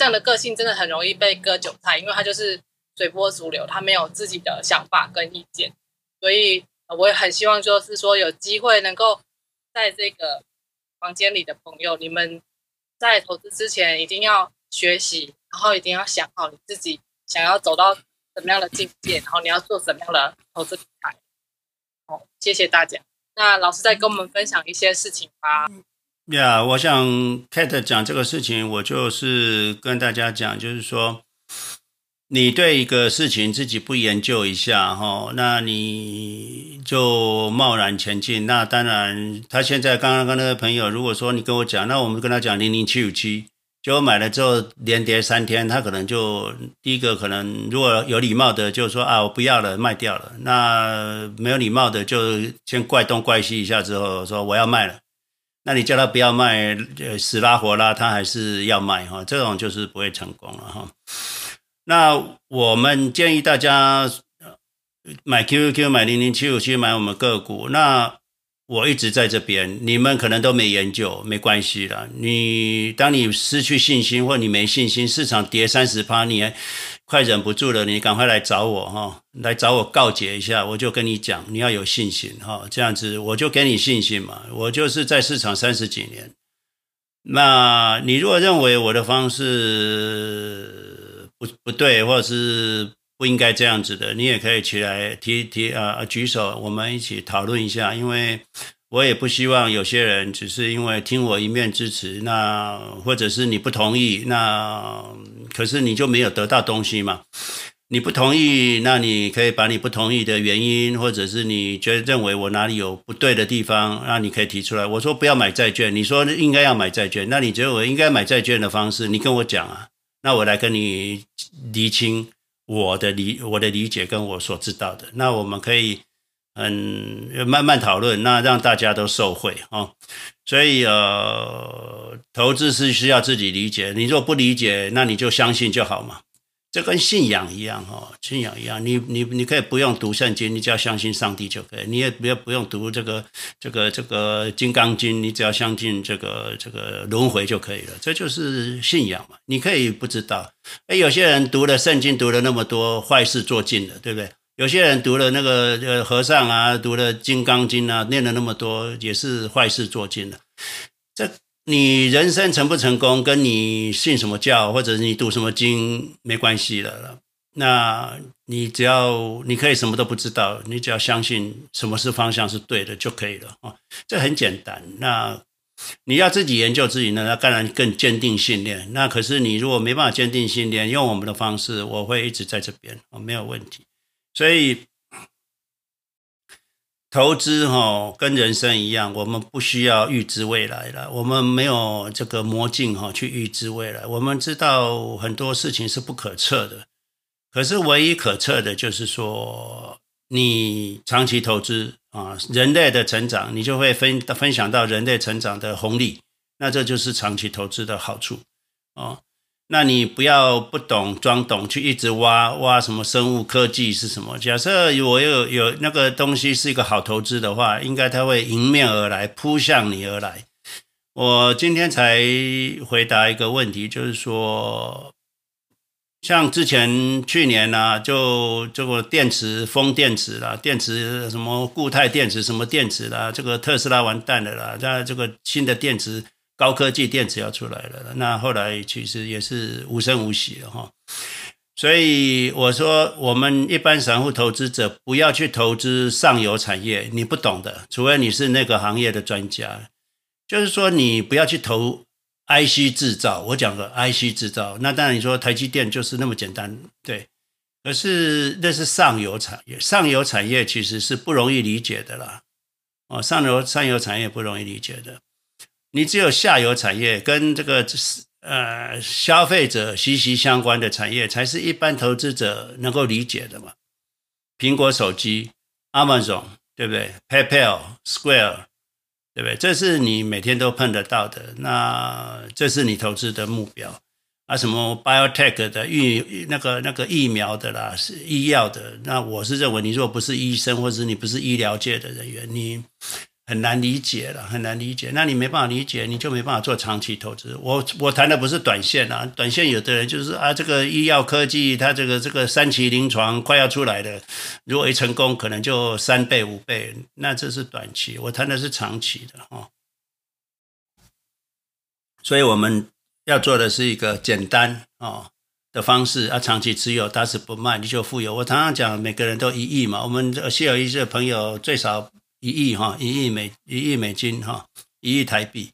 这样的个性真的很容易被割韭菜，因为他就是随波逐流，他没有自己的想法跟意见，所以我也很希望，就是说有机会能够在这个房间里的朋友，你们在投资之前一定要学习，然后一定要想好你自己想要走到什么样的境界，然后你要做什么样的投资理财。好，谢谢大家。那老师再跟我们分享一些事情吧。呀我想 Kate 讲这个事情，我就是跟大家讲，就是说，你对一个事情自己不研究一下，哈，那你就贸然前进。那当然，他现在刚刚跟那个朋友，如果说你跟我讲，那我们跟他讲零零七五七，结果买了之后连跌三天，他可能就第一个可能如果有礼貌的，就说啊，我不要了，卖掉了。那没有礼貌的，就先怪东怪西一下之后，说我要卖了。那你叫他不要卖，死拉活拉，他还是要卖哈，这种就是不会成功了哈。那我们建议大家买 QQ，买零零七五七，买我们个股。那我一直在这边，你们可能都没研究，没关系啦。你当你失去信心或你没信心，市场跌三十趴，你快忍不住了，你赶快来找我哈，来找我告解一下，我就跟你讲，你要有信心哈，这样子我就给你信心嘛。我就是在市场三十几年，那你如果认为我的方式不不对，或者是不应该这样子的，你也可以起来提提啊举手，我们一起讨论一下。因为我也不希望有些人只是因为听我一面之词，那或者是你不同意，那可是你就没有得到东西嘛。你不同意，那你可以把你不同意的原因，或者是你觉得认为我哪里有不对的地方，那你可以提出来。我说不要买债券，你说应该要买债券，那你觉得我应该买债券的方式，你跟我讲啊，那我来跟你厘清我的理我的理解跟我所知道的，那我们可以嗯慢慢讨论，那让大家都受惠啊。所以呃，投资是需要自己理解，你若不理解，那你就相信就好嘛。这跟信仰一样哈，信仰一样，你你你可以不用读圣经，你只要相信上帝就可以。你也不要不用读这个这个这个金刚经，你只要相信这个这个轮回就可以了。这就是信仰嘛。你可以不知道，哎，有些人读了圣经读了那么多，坏事做尽了，对不对？有些人读了那个呃和尚啊，读了金刚经啊，念了那么多，也是坏事做尽了。这。你人生成不成功，跟你信什么教或者是你读什么经没关系的了。那你只要你可以什么都不知道，你只要相信什么是方向是对的就可以了啊。这很简单。那你要自己研究自己呢，那当然更坚定信念。那可是你如果没办法坚定信念，用我们的方式，我会一直在这边啊，没有问题。所以。投资哈跟人生一样，我们不需要预知未来了。我们没有这个魔镜哈去预知未来。我们知道很多事情是不可测的，可是唯一可测的就是说，你长期投资啊，人类的成长，你就会分分享到人类成长的红利。那这就是长期投资的好处啊。那你不要不懂装懂，去一直挖挖什么生物科技是什么？假设我有有那个东西是一个好投资的话，应该它会迎面而来，扑向你而来。我今天才回答一个问题，就是说，像之前去年呢、啊，就这个电池风电池啦，电池什么固态电池什么电池啦，这个特斯拉完蛋了啦，那这个新的电池。高科技电池要出来了，那后来其实也是无声无息了哈。所以我说，我们一般散户投资者不要去投资上游产业，你不懂的，除非你是那个行业的专家。就是说，你不要去投 IC 制造。我讲个 IC 制造，那当然你说台积电就是那么简单，对。可是那是上游产业，上游产业其实是不容易理解的啦。哦，上游上游产业不容易理解的。你只有下游产业跟这个呃消费者息息相关的产业，才是一般投资者能够理解的嘛。苹果手机、Amazon，对不对？PayPal、Square，对不对？这是你每天都碰得到的，那这是你投资的目标啊。什么 Biotech 的疫那个那个疫苗的啦，是医药的。那我是认为，你如果不是医生，或者是你不是医疗界的人员，你。很难理解了，很难理解。那你没办法理解，你就没办法做长期投资。我我谈的不是短线啊，短线有的人就是啊，这个医药科技，它这个这个三期临床快要出来了，如果一成功，可能就三倍五倍，那这是短期。我谈的是长期的哦。所以我们要做的是一个简单哦的方式啊，长期持有，打死不卖，你就富有。我常常讲，每个人都一亿嘛，我们谢有一些朋友最少。一亿哈，一亿美一亿美金哈，一亿台币，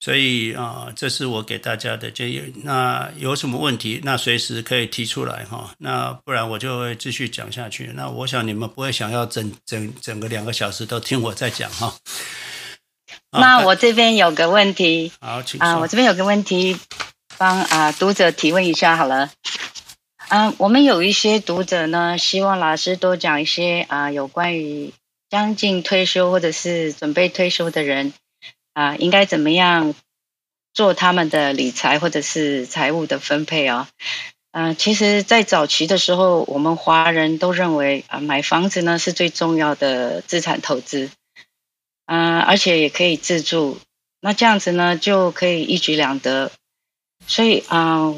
所以啊，这是我给大家的建议。那有什么问题，那随时可以提出来哈。那不然我就会继续讲下去。那我想你们不会想要整整整个两个小时都听我在讲哈。那我这边有个问题，好，请啊，我这边有个问题，帮啊读者提问一下好了。嗯，我们有一些读者呢，希望老师多讲一些啊有关于。将近退休或者是准备退休的人啊，应该怎么样做他们的理财或者是财务的分配啊？嗯，其实，在早期的时候，我们华人都认为啊，买房子呢是最重要的资产投资，嗯，而且也可以自住，那这样子呢就可以一举两得。所以啊，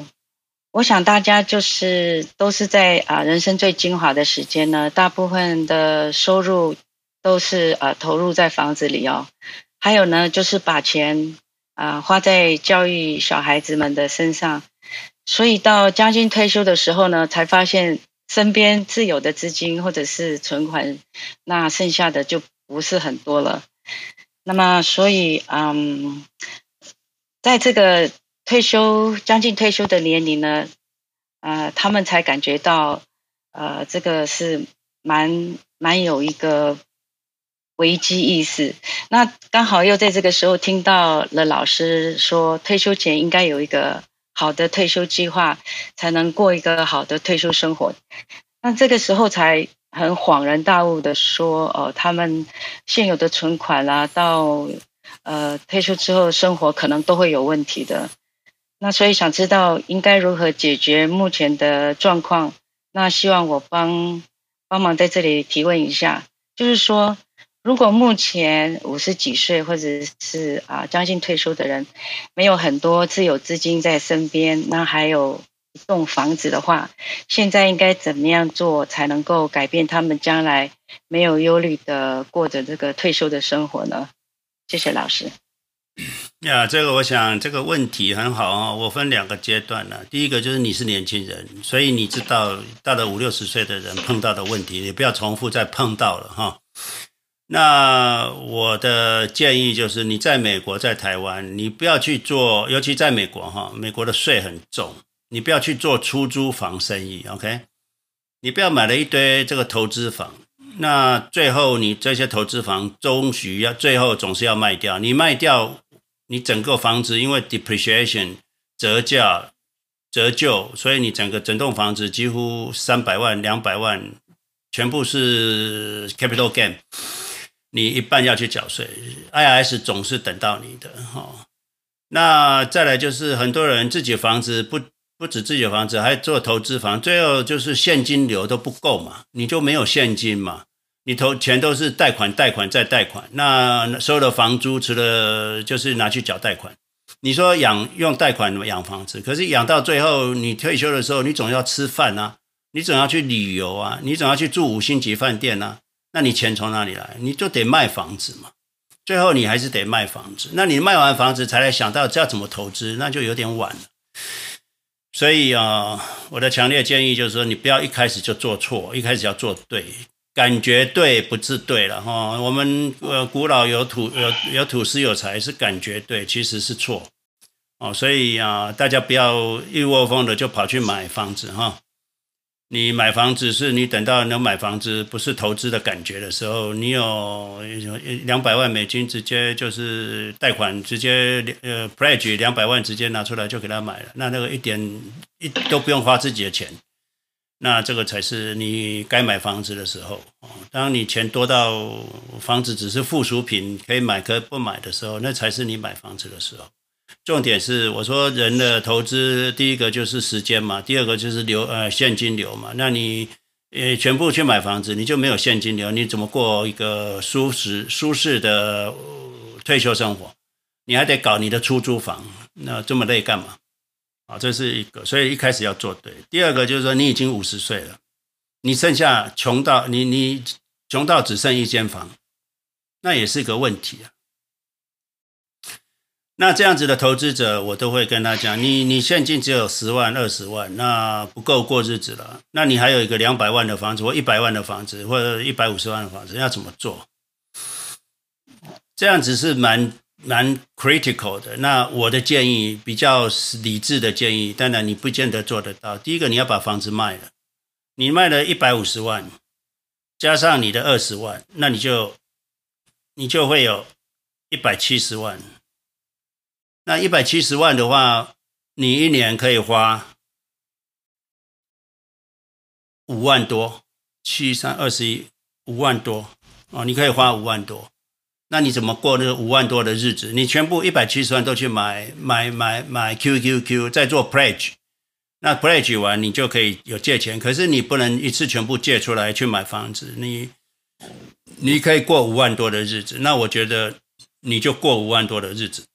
我想大家就是都是在啊人生最精华的时间呢，大部分的收入。都是呃，投入在房子里哦。还有呢，就是把钱啊花在教育小孩子们的身上。所以到将近退休的时候呢，才发现身边自有的资金或者是存款，那剩下的就不是很多了。那么，所以嗯，在这个退休将近退休的年龄呢，呃，他们才感觉到，呃，这个是蛮蛮有一个危机意识。那刚好又在这个时候听到了老师说，退休前应该有一个。好的退休计划，才能过一个好的退休生活。那这个时候才很恍然大悟的说，哦，他们现有的存款啊，到呃退休之后生活可能都会有问题的。那所以想知道应该如何解决目前的状况。那希望我帮帮忙在这里提问一下，就是说。如果目前五十几岁或者是啊将近退休的人，没有很多自有资金在身边，那还有一栋房子的话，现在应该怎么样做才能够改变他们将来没有忧虑的过着这个退休的生活呢？谢谢老师。呀，这个我想这个问题很好啊，我分两个阶段呢。第一个就是你是年轻人，所以你知道到了五六十岁的人碰到的问题，你不要重复再碰到了哈。那我的建议就是，你在美国，在台湾，你不要去做，尤其在美国哈，美国的税很重，你不要去做出租房生意，OK？你不要买了一堆这个投资房，那最后你这些投资房终须要最后总是要卖掉，你卖掉，你整个房子因为 depreciation 折价折旧，所以你整个整栋房子几乎三百万、两百万，全部是 capital gain。你一半要去缴税，I S 总是等到你的哈。那再来就是很多人自己房子不不止自己的房子，还做投资房，最后就是现金流都不够嘛，你就没有现金嘛，你投钱都是贷款、贷款再贷款，那所有的房租除了就是拿去缴贷款。你说养用贷款养房子，可是养到最后你退休的时候，你总要吃饭啊，你总要去旅游啊，你总要去住五星级饭店啊。那你钱从哪里来？你就得卖房子嘛，最后你还是得卖房子。那你卖完房子才来想到这要怎么投资，那就有点晚了。所以啊，我的强烈建议就是说，你不要一开始就做错，一开始要做对，感觉对不是对了哈。我们呃古老有土有有土司有财是感觉对，其实是错哦。所以啊，大家不要一窝蜂的就跑去买房子哈。你买房子是你等到能买房子不是投资的感觉的时候，你有两百万美金直接就是贷款，直接呃 pledge 两百万直接拿出来就给他买了，那那个一点一都不用花自己的钱，那这个才是你该买房子的时候。当你钱多到房子只是附属品，可以买可以不买的时候，那才是你买房子的时候。重点是，我说人的投资，第一个就是时间嘛，第二个就是流呃现金流嘛。那你呃全部去买房子，你就没有现金流，你怎么过一个舒适舒适的退休生活？你还得搞你的出租房，那这么累干嘛？啊，这是一个，所以一开始要做对。第二个就是说，你已经五十岁了，你剩下穷到你你穷到只剩一间房，那也是个问题啊。那这样子的投资者，我都会跟他讲：你你现金只有十万、二十万，那不够过日子了。那你还有一个两百万的房子，或一百万的房子，或者一百五十万的房子，要怎么做？这样子是蛮蛮 critical 的。那我的建议比较理智的建议，当然你不见得做得到。第一个，你要把房子卖了，你卖了一百五十万，加上你的二十万，那你就你就会有一百七十万。那一百七十万的话，你一年可以花五万多，七三二十一，五万多哦，你可以花五万多。那你怎么过那个五万多的日子？你全部一百七十万都去买买买买 QQQ，再做 pledge，那 pledge 完你就可以有借钱，可是你不能一次全部借出来去买房子。你你可以过五万多的日子，那我觉得你就过五万多的日子。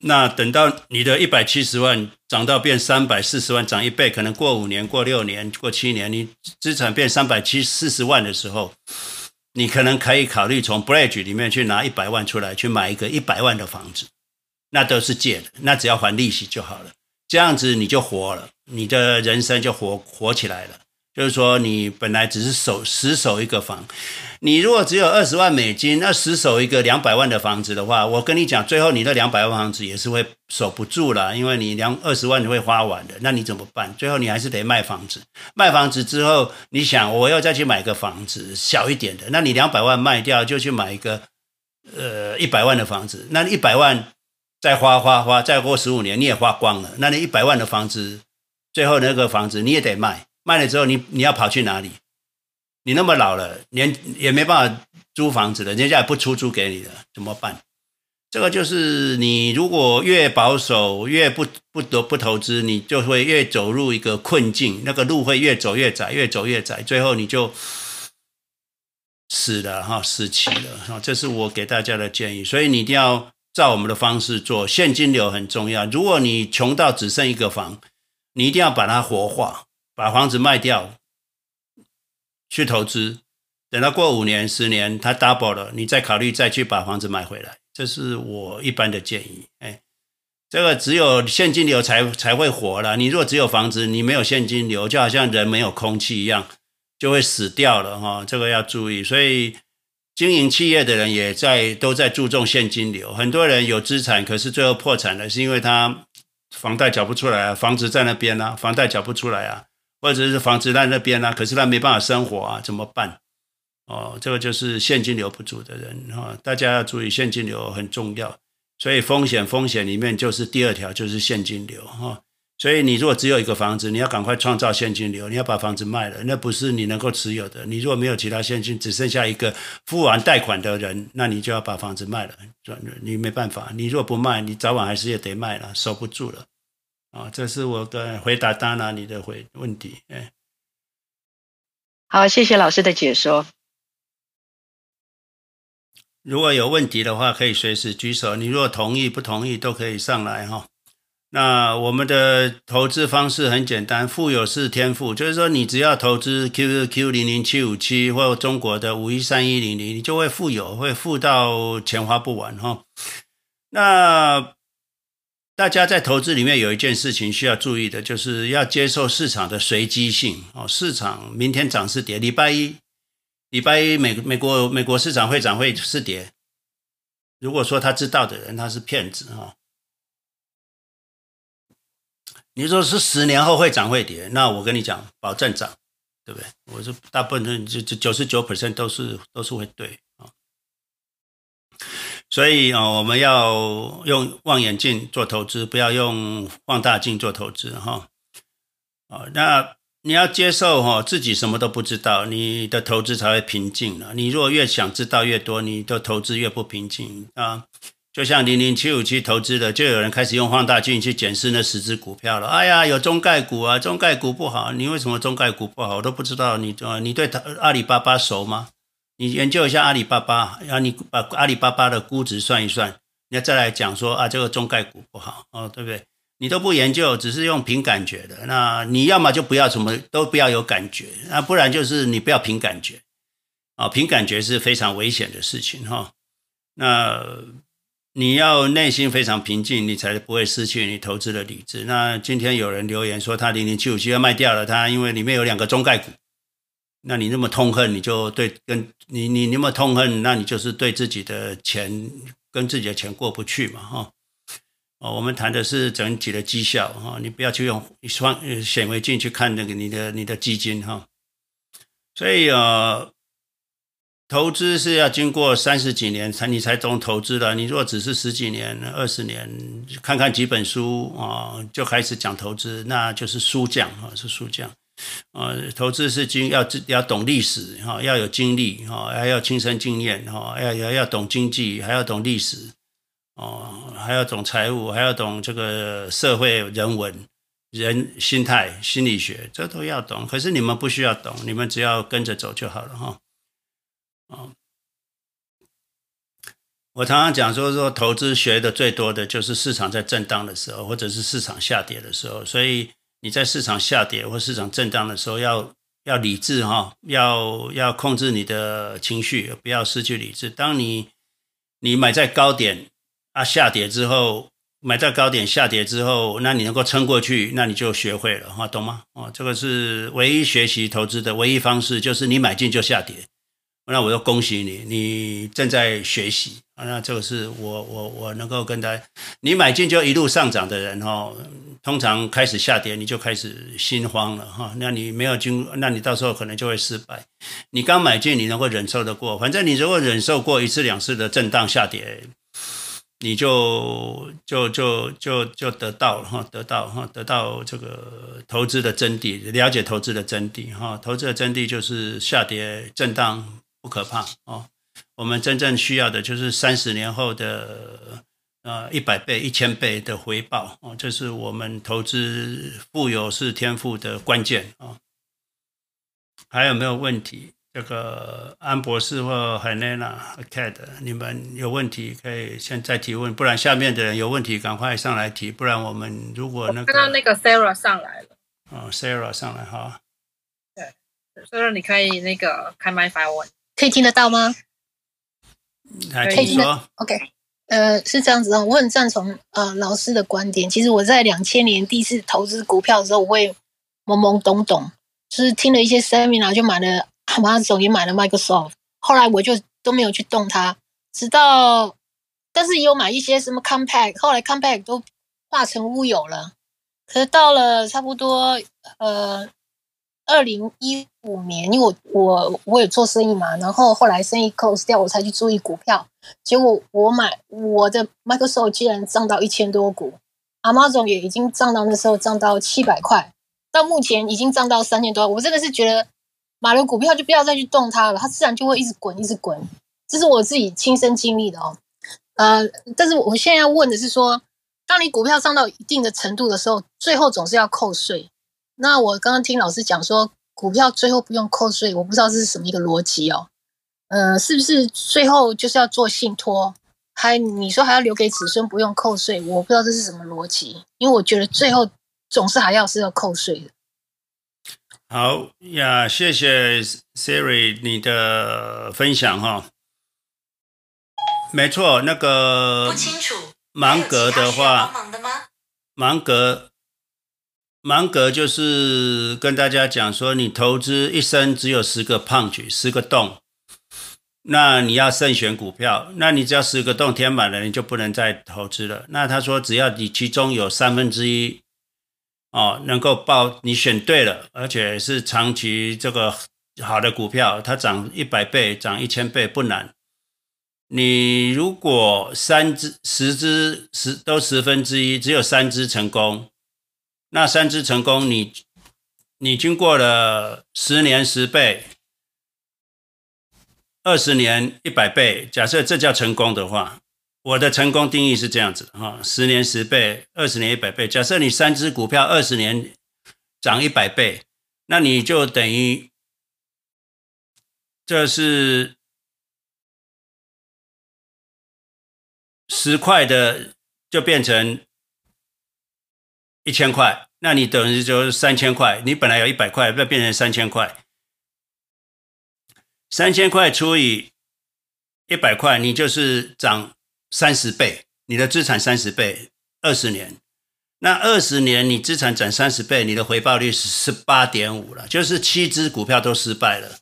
那等到你的一百七十万涨到变三百四十万，涨一倍，可能过五年、过六年、过七年，你资产变三百七四十万的时候，你可能可以考虑从 bridge 里面去拿一百万出来，去买一个一百万的房子，那都是借的，那只要还利息就好了。这样子你就活了，你的人生就活活起来了。就是说，你本来只是守死守一个房，你如果只有二十万美金，那死守一个两百万的房子的话，我跟你讲，最后你的两百万房子也是会守不住了，因为你两二十万你会花完的，那你怎么办？最后你还是得卖房子，卖房子之后，你想我要再去买个房子小一点的，那你两百万卖掉就去买一个呃一百万的房子，那一百万再花花花，再过十五年你也花光了，那你一百万的房子，最后那个房子你也得卖。卖了之后你，你要跑去哪里？你那么老了，连也没办法租房子了，人家也不出租给你了，怎么办？这个就是你如果越保守，越不不得不投资，你就会越走入一个困境，那个路会越走越窄，越走越窄，最后你就死了哈，死期了哈。这是我给大家的建议，所以你一定要照我们的方式做，现金流很重要。如果你穷到只剩一个房，你一定要把它活化。把房子卖掉，去投资，等到过五年、十年，它 double 了，你再考虑再去把房子买回来。这是我一般的建议。哎，这个只有现金流才才会活了。你如果只有房子，你没有现金流，就好像人没有空气一样，就会死掉了哈。这个要注意。所以经营企业的人也在都在注重现金流。很多人有资产，可是最后破产了，是因为他房贷缴不出来啊，房子在那边啊，房贷缴不出来啊。或者是房子在那边呢、啊，可是他没办法生活啊，怎么办？哦，这个就是现金流不足的人哈、大家要注意现金流很重要。所以风险风险里面就是第二条就是现金流哈、所以你如果只有一个房子，你要赶快创造现金流，你要把房子卖了，那不是你能够持有的。你如果没有其他现金，只剩下一个付完贷款的人，那你就要把房子卖了，你没办法。你如果不卖，你早晚还是也得卖了，守不住了。啊，这是我的回答，当然你的回问题，哎，好，谢谢老师的解说。如果有问题的话，可以随时举手。你如果同意、不同意，都可以上来哈。那我们的投资方式很简单，富有是天赋，就是说你只要投资 QQQ 零零七五七或中国的五一三一零零，你就会富有，会富到钱花不完哈。那大家在投资里面有一件事情需要注意的，就是要接受市场的随机性哦。市场明天涨是跌，礼拜一，礼拜一美美国美国市场会涨会是跌。如果说他知道的人他是骗子哈，你说是十年后会涨会跌，那我跟你讲，保证涨，对不对？我说大部分就就九十九 percent 都是都是会对。所以啊，我们要用望远镜做投资，不要用放大镜做投资哈。啊，那你要接受哈，自己什么都不知道，你的投资才会平静了。你如果越想知道越多，你的投资越不平静啊。就像零零七五七投资的，就有人开始用放大镜去检视那十只股票了。哎呀，有中概股啊，中概股不好，你为什么中概股不好？我都不知道。你啊，你对阿里巴巴熟吗？你研究一下阿里巴巴，然后你把阿里巴巴的估值算一算，你要再来讲说啊，这个中概股不好哦，对不对？你都不研究，只是用凭感觉的，那你要么就不要什么都不要有感觉，那不然就是你不要凭感觉啊，凭感觉是非常危险的事情哈。那你要内心非常平静，你才不会失去你投资的理智。那今天有人留言说他零零七五七要卖掉了，他因为里面有两个中概股。那你那么痛恨，你就对跟你你那么痛恨，那你就是对自己的钱跟自己的钱过不去嘛，哈。哦，我们谈的是整体的绩效哈，你不要去用一双显微镜去看那个你的你的基金哈。所以呃，投资是要经过三十几年才你才懂投资的。你如果只是十几年、二十年，看看几本书啊，就开始讲投资，那就是书匠哈，是书匠。呃，投资是经要要懂历史哈，要有经历哈，还要亲身经验哈，要要要懂经济，还要懂历史哦，还要懂财务，还要懂这个社会人文、人心态、心理学，这都要懂。可是你们不需要懂，你们只要跟着走就好了哈。哦，我常常讲说说投资学的最多的就是市场在震荡的时候，或者是市场下跌的时候，所以。你在市场下跌或市场震荡的时候要，要理智哈，要要控制你的情绪，不要失去理智。当你你买在高点啊，下跌之后买到高点下跌之后，那你能够撑过去，那你就学会了哈，懂吗？哦，这个是唯一学习投资的唯一方式，就是你买进就下跌。那我就恭喜你，你正在学习啊。那这个是我我我能够跟大家，你买进就一路上涨的人哈，通常开始下跌你就开始心慌了哈。那你没有经，那你到时候可能就会失败。你刚买进，你能够忍受得过，反正你如果忍受过一次两次的震荡下跌。你就就就就就得到了哈，得到哈，得到这个投资的真谛，了解投资的真谛哈。投资的真谛就是下跌震荡不可怕哦，我们真正需要的就是三十年后的呃一百倍、一千倍的回报哦，这是我们投资富有是天赋的关键啊。还有没有问题？这个安博士或海内娜、Cat，你们有问题可以现在提问，不然下面的人有问题赶快上来提，不然我们如果那个刚刚那个 Sarah 上来了，哦，Sarah 上来哈，对，Sarah 你可以那个开麦发问，可以听得到吗？还可以说，OK，呃，是这样子啊，我很赞同呃老师的观点。其实我在两千年第一次投资股票的时候，我会懵懵懂懂，就是听了一些 Seminar 就买了。马上也买了 Microsoft，后来我就都没有去动它，直到，但是也有买一些什么 Compact 后来 Compact 都化成乌有了。可是到了差不多呃二零一五年，因为我我我也做生意嘛，然后后来生意 close 掉，我才去注意股票。结果我买我的 Microsoft 竟然涨到一千多股，Amazon 也已经涨到那时候涨到七百块，到目前已经涨到三千多，我真的是觉得。买了股票就不要再去动它了，它自然就会一直滚，一直滚。这是我自己亲身经历的哦。呃，但是我现在要问的是说，当你股票上到一定的程度的时候，最后总是要扣税。那我刚刚听老师讲说，股票最后不用扣税，我不知道这是什么一个逻辑哦。呃，是不是最后就是要做信托？还你说还要留给子孙不用扣税？我不知道这是什么逻辑，因为我觉得最后总是还要是要扣税的。好呀，谢谢 Siri 你的分享哈。没错，那个不清楚芒格的话，芒格芒格就是跟大家讲说，你投资一生只有十个碰局十个洞，那你要慎选股票。那你只要十个洞填满了，你就不能再投资了。那他说，只要你其中有三分之一。哦，能够报你选对了，而且是长期这个好的股票，它涨一百倍、涨一千倍不难。你如果三只、十只、十都十分之一，只有三只成功，那三只成功你，你经过了十年十倍、二十年一百倍，假设这叫成功的话。我的成功定义是这样子的哈，十年十倍，二十年一百倍。假设你三只股票二十年涨一百倍，那你就等于这是十块的就变成一千块，那你等于就是三千块。你本来有一百块，要变成三千块，三千块除以一百块，你就是涨。三十倍，你的资产三十倍，二十年，那二十年你资产涨三十倍，你的回报率是十八点五了，就是七只股票都失败了，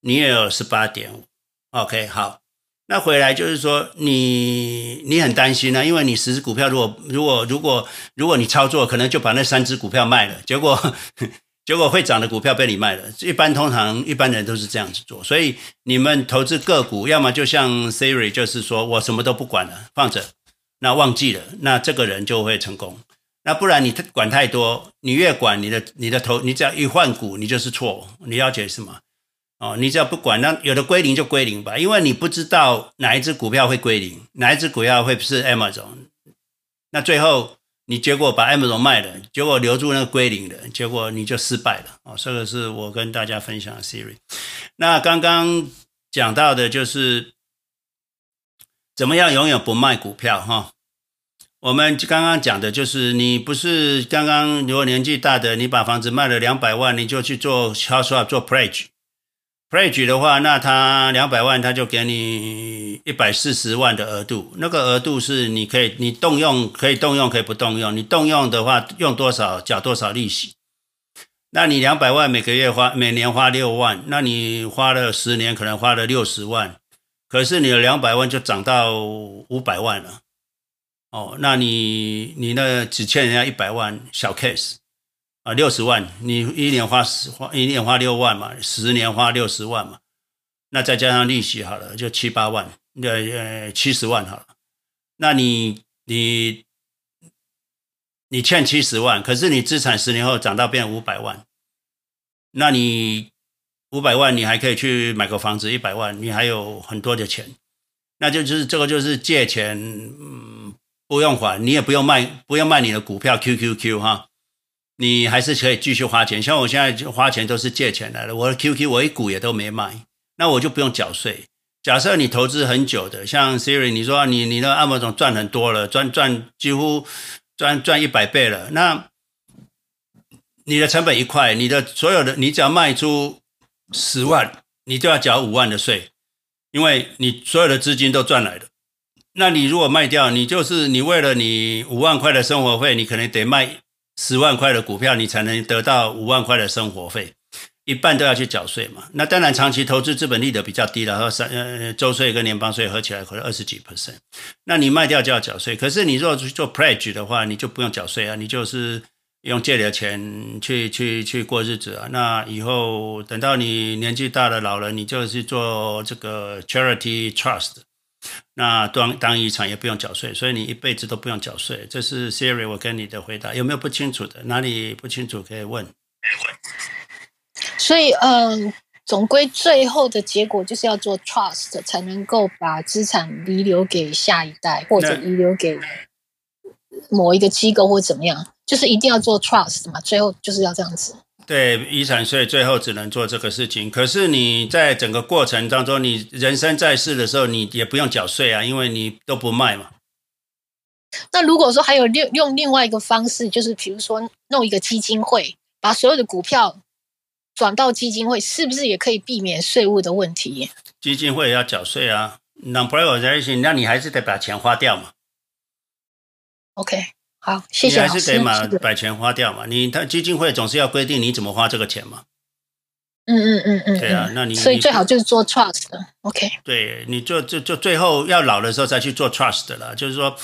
你也有十八点五。OK，好，那回来就是说你你很担心啊，因为你十只股票如果如果如果如果你操作，可能就把那三只股票卖了，结果。结果会涨的股票被你卖了，一般通常一般人都是这样子做，所以你们投资个股，要么就像 Siri，就是说我什么都不管了，放着，那忘记了，那这个人就会成功。那不然你管太多，你越管你的你的投，你只要一换股，你就是错。你了解什么？哦，你只要不管，那有的归零就归零吧，因为你不知道哪一只股票会归零，哪一只股票会是 Amazon，那最后。你结果把 Amazon 卖了，结果留住那个归零的，结果你就失败了哦！这个是我跟大家分享的 Siri。那刚刚讲到的就是怎么样永远不卖股票哈。我们刚刚讲的就是你不是刚刚如果年纪大的，你把房子卖了两百万，你就去做 house swap 做 pledge。Pledge 的话，那他两百万他就给你一百四十万的额度，那个额度是你可以你动用可以动用可以不动用，你动用的话用多少缴多少利息。那你两百万每个月花每年花六万，那你花了十年可能花了六十万，可是你的两百万就涨到五百万了。哦，那你你那只欠人家一百万小 case。啊，六十万，你一年花十花一年花六万嘛，十年花六十万嘛，那再加上利息好了，就七八万，呃呃七十万好了。那你你你欠七十万，可是你资产十年后涨到变五百万，那你五百万你还可以去买个房子一百万，你还有很多的钱，那就就是这个就是借钱，嗯，不用还，你也不用卖不用卖你的股票 QQQ 哈。你还是可以继续花钱，像我现在就花钱都是借钱来的。我的 QQ 我一股也都没卖，那我就不用缴税。假设你投资很久的，像 Siri，你说你你的 Amazon 赚很多了，赚赚几乎赚赚一百倍了，那你的成本一块，你的所有的你只要卖出十万，你就要缴五万的税，因为你所有的资金都赚来的。那你如果卖掉，你就是你为了你五万块的生活费，你可能得卖。十万块的股票，你才能得到五万块的生活费，一半都要去缴税嘛。那当然，长期投资资本利得比较低，然后三呃周税跟联邦税合起来可能二十几 percent。那你卖掉就要缴税。可是你如果去做 pledge 的话，你就不用缴税啊，你就是用借的钱去去去过日子啊。那以后等到你年纪大了老了，你就去做这个 charity trust。那当当遗产也不用缴税，所以你一辈子都不用缴税。这是 Siri 我跟你的回答，有没有不清楚的？哪里不清楚可以问。所以，嗯，总归最后的结果就是要做 trust，才能够把资产遗留给下一代，或者遗留给某一个机构或怎么样，就是一定要做 trust 嘛。最后就是要这样子。对，遗产税最后只能做这个事情。可是你在整个过程当中，你人生在世的时候，你也不用缴税啊，因为你都不卖嘛。那如果说还有另用另外一个方式，就是比如说弄一个基金会，把所有的股票转到基金会，是不是也可以避免税务的问题？基金会也要缴税啊，non-privatization，那你还是得把钱花掉嘛。OK。好，谢谢。你还是得把把钱花掉嘛？你他基金会总是要规定你怎么花这个钱嘛？嗯嗯嗯嗯。对啊，那你所以最好就是做 trust 的。OK。对，你就就就最后要老的时候再去做 trust 的了，就是说，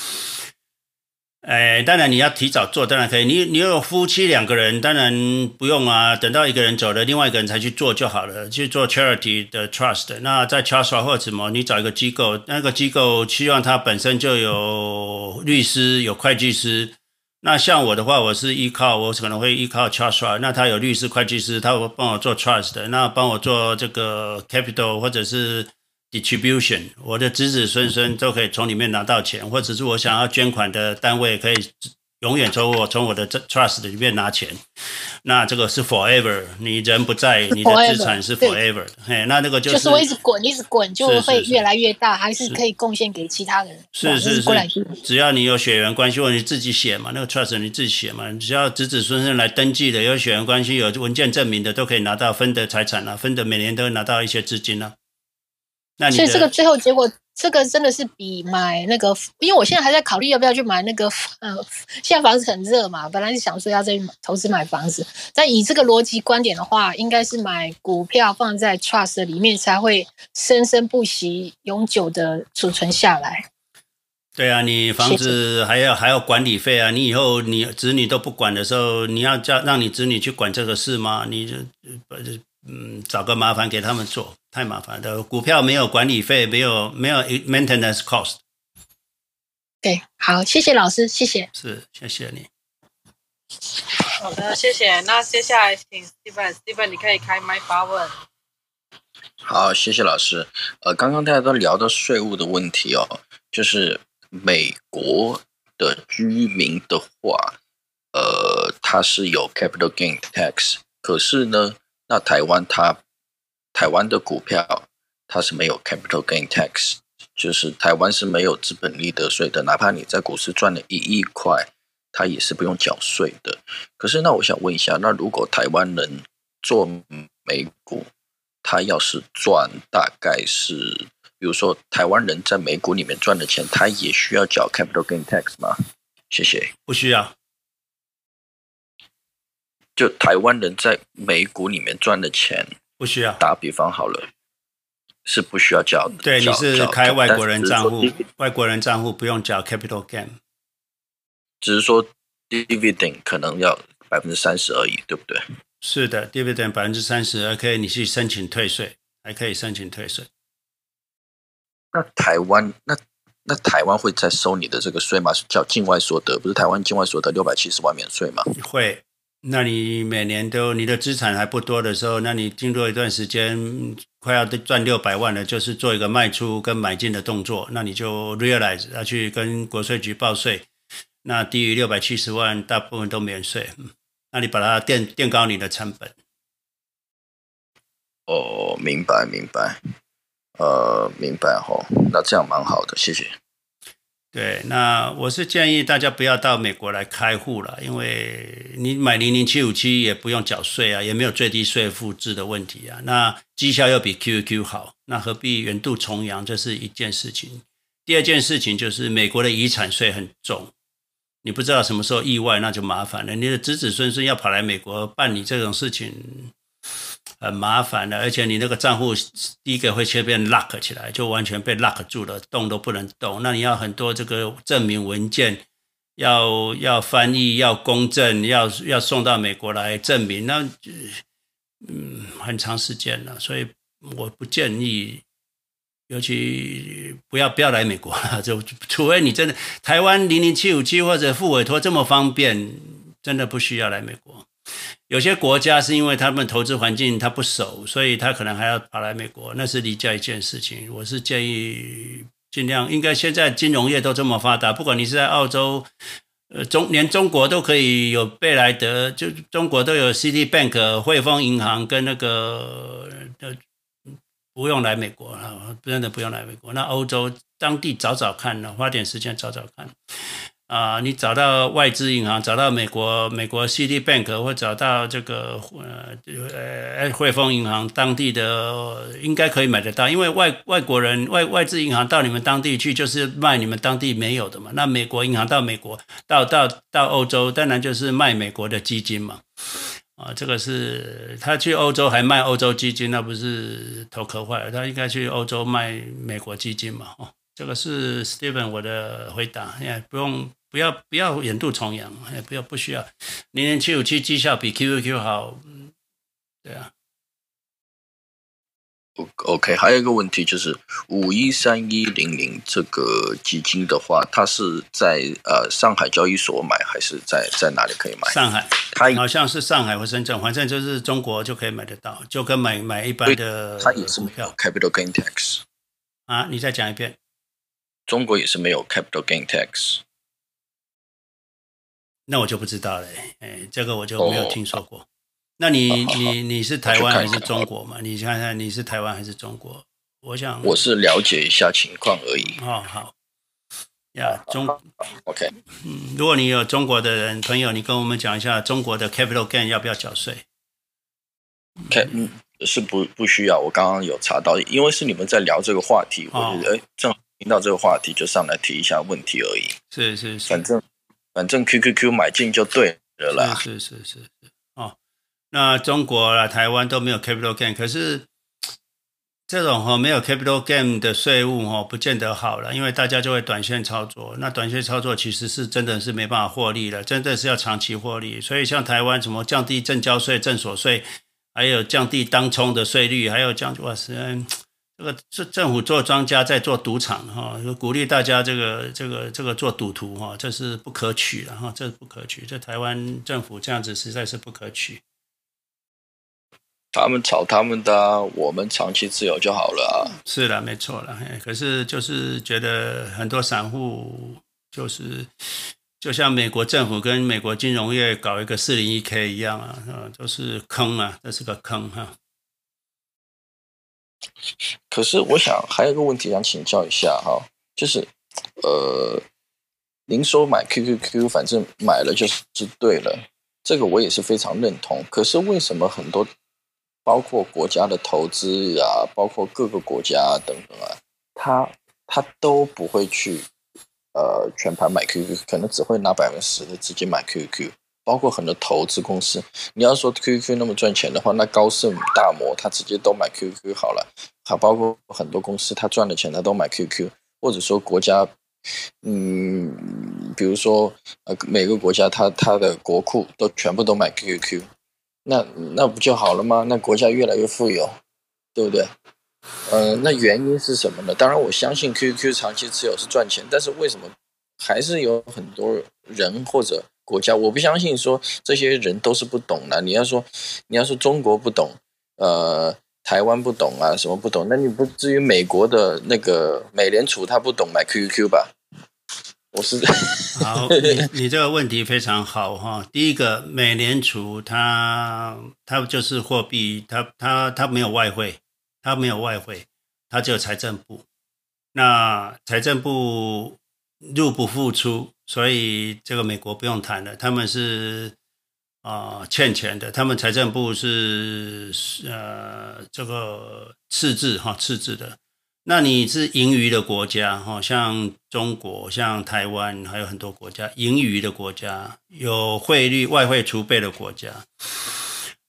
哎，当然你要提早做，当然可以。你你有夫妻两个人，当然不用啊，等到一个人走了，另外一个人才去做就好了，去做 charity 的 trust。那在 trust 或者什么，你找一个机构，那个机构希望他本身就有律师、有会计师。那像我的话，我是依靠，我可能会依靠 trust。那他有律师、会计师，他会帮我做 trust，那帮我做这个 capital 或者是 distribution，我的子子孙孙都可以从里面拿到钱，或者是我想要捐款的单位可以。永远从我从我的 trust 里面拿钱，那这个是 forever，你人不在，你的资产是 forever 的。嘿，那那个就是，就是我一直滚，一直滚，就会越来越大，还是可以贡献给其他人。是是是，是，只要你有血缘关系，或者你自己写嘛，那个 trust 你自己写嘛，只要子子孙孙来登记的，有血缘关系、有文件证明的，都可以拿到分的财产啊，分的每年都会拿到一些资金啊。那你所以这个最后结果。这个真的是比买那个，因为我现在还在考虑要不要去买那个，呃，现在房子很热嘛，本来是想说要再投资买房子，但以这个逻辑观点的话，应该是买股票放在 trust 里面才会生生不息、永久的储存下来。对啊，你房子还要还要管理费啊，你以后你子女都不管的时候，你要叫让你子女去管这个事吗？你就嗯，找个麻烦给他们做。太麻烦的，股票没有管理费，没有没有 maintenance cost。对，好，谢谢老师，谢谢。是，谢谢你。好的，谢谢。那接下来请 Steven，Steven，你可以开麦发问。好，谢谢老师。呃，刚刚大家都聊到税务的问题哦，就是美国的居民的话，呃，他是有 capital gain tax，可是呢，那台湾它。台湾的股票它是没有 capital gain tax，就是台湾是没有资本利得税的，哪怕你在股市赚了一亿块，它也是不用缴税的。可是那我想问一下，那如果台湾人做美股，他要是赚，大概是，比如说台湾人在美股里面赚的钱，他也需要缴 capital gain tax 吗？谢谢。不需要。就台湾人在美股里面赚的钱，不需要。打比方好了，是不需要交的。对，你是开外国人账户，外国人账户不用交 capital gain，只是说 dividend 可能要百分之三十而已，对不对？是的，dividend 百分之三十，还可以你去申请退税，还可以申请退税。那台湾那那台湾会再收你的这个税吗？叫境外所得，不是台湾境外所得六百七十万免税吗？会。那你每年都你的资产还不多的时候，那你经过一段时间快要赚六百万了，就是做一个卖出跟买进的动作，那你就 realize 要去跟国税局报税。那低于六百七十万，大部分都免税。那你把它垫垫高你的成本。哦，明白明白，呃，明白吼，那这样蛮好的，谢谢。对，那我是建议大家不要到美国来开户了，因为你买零零七五七也不用缴税啊，也没有最低税负制的问题啊。那绩效又比 QQQ 好，那何必远渡重洋？这是一件事情。第二件事情就是美国的遗产税很重，你不知道什么时候意外，那就麻烦了。你的子子孙孙要跑来美国办理这种事情。很麻烦的，而且你那个账户第一个会先被 lock 起来，就完全被 lock 住了，动都不能动。那你要很多这个证明文件，要要翻译，要公证，要要送到美国来证明，那嗯很长时间了。所以我不建议，尤其不要不要来美国了，就除非你真的台湾零零七五七或者副委托这么方便，真的不需要来美国。有些国家是因为他们投资环境他不熟，所以他可能还要跑来美国，那是离家一件事情。我是建议尽量，应该现在金融业都这么发达，不管你是在澳洲，呃中连中国都可以有贝莱德，就中国都有 Citibank、汇丰银行跟那个呃不用来美国了，真的不用来美国。那欧洲当地找找看，花点时间找找看。啊、你找到外资银行，找到美国美国 Citibank，或找到这个呃呃汇丰银行当地的，应该可以买得到。因为外外国人外外资银行到你们当地去，就是卖你们当地没有的嘛。那美国银行到美国到到到欧洲，当然就是卖美国的基金嘛。啊，这个是他去欧洲还卖欧洲基金，那不是头壳坏了？他应该去欧洲卖美国基金嘛。哦，这个是 Steven 我的回答，也不用。不要不要远渡重洋，也不要不需要。零零七五七绩效比 QQQ 好，对啊。OK，还有一个问题就是五一三一零零这个基金的话，它是在呃上海交易所买，还是在在哪里可以买？上海，它好像是上海或深圳，反正就是中国就可以买得到，就跟买买一般的。它也是没有 capital gain tax 啊？你再讲一遍。中国也是没有 capital gain tax。那我就不知道了，哎，这个我就没有听说过。哦、那你你你是台湾还是中国嘛？你看看你是台湾还是中国？我想我是了解一下情况而已。哦，好，呀，中，OK，嗯，如果你有中国的人朋友，你跟我们讲一下中国的 capital gain 要不要缴税？OK，嗯，是不不需要。我刚刚有查到，因为是你们在聊这个话题，哦、我觉得哎，正好听到这个话题，就上来提一下问题而已。是是是，反正。反正 QQQ 买进就对了啦。是是是是哦，那中国啊、台湾都没有 capital gain，可是这种哈、哦、没有 capital gain 的税务哈、哦，不见得好了，因为大家就会短线操作。那短线操作其实是真的是没办法获利了，真的是要长期获利。所以像台湾什么降低证交税、证所税，还有降低当冲的税率，还有降哇塞。这个政政府做庄家在做赌场哈，鼓励大家这个这个这个做赌徒哈，这是不可取的哈，这是不可取。这台湾政府这样子实在是不可取。他们炒他们的，我们长期持有就好了。是的，没错了。可是就是觉得很多散户就是就像美国政府跟美国金融业搞一个四零一 K 一样啊，都是坑啊，这是个坑哈。可是我想还有一个问题想请教一下哈，就是呃，您说买 QQQ 反正买了就是对了，这个我也是非常认同。可是为什么很多包括国家的投资啊，包括各个国家等等啊，他他都不会去呃全盘买 QQ，可能只会拿百分之十的资金买 QQ。包括很多投资公司，你要说 QQ 那么赚钱的话，那高盛、大摩他直接都买 QQ 好了。还包括很多公司，他赚了钱他都买 QQ，或者说国家，嗯，比如说呃每个国家他他的国库都全部都买 QQ，那那不就好了吗？那国家越来越富有，对不对？呃，那原因是什么呢？当然我相信 QQ 长期持有是赚钱，但是为什么还是有很多人或者国家，我不相信说这些人都是不懂的。你要说，你要说中国不懂，呃，台湾不懂啊，什么不懂？那你不至于美国的那个美联储他不懂买 QQ 吧？我是好，你 你这个问题非常好哈。第一个，美联储它它就是货币，它它它没有外汇，它没有外汇，它只有财政部。那财政部入不敷出。所以这个美国不用谈了，他们是啊、欠钱的，他们财政部是呃这个赤字哈赤字的。那你是盈余的国家哈，像中国、像台湾，还有很多国家盈余的国家，有汇率外汇储备的国家，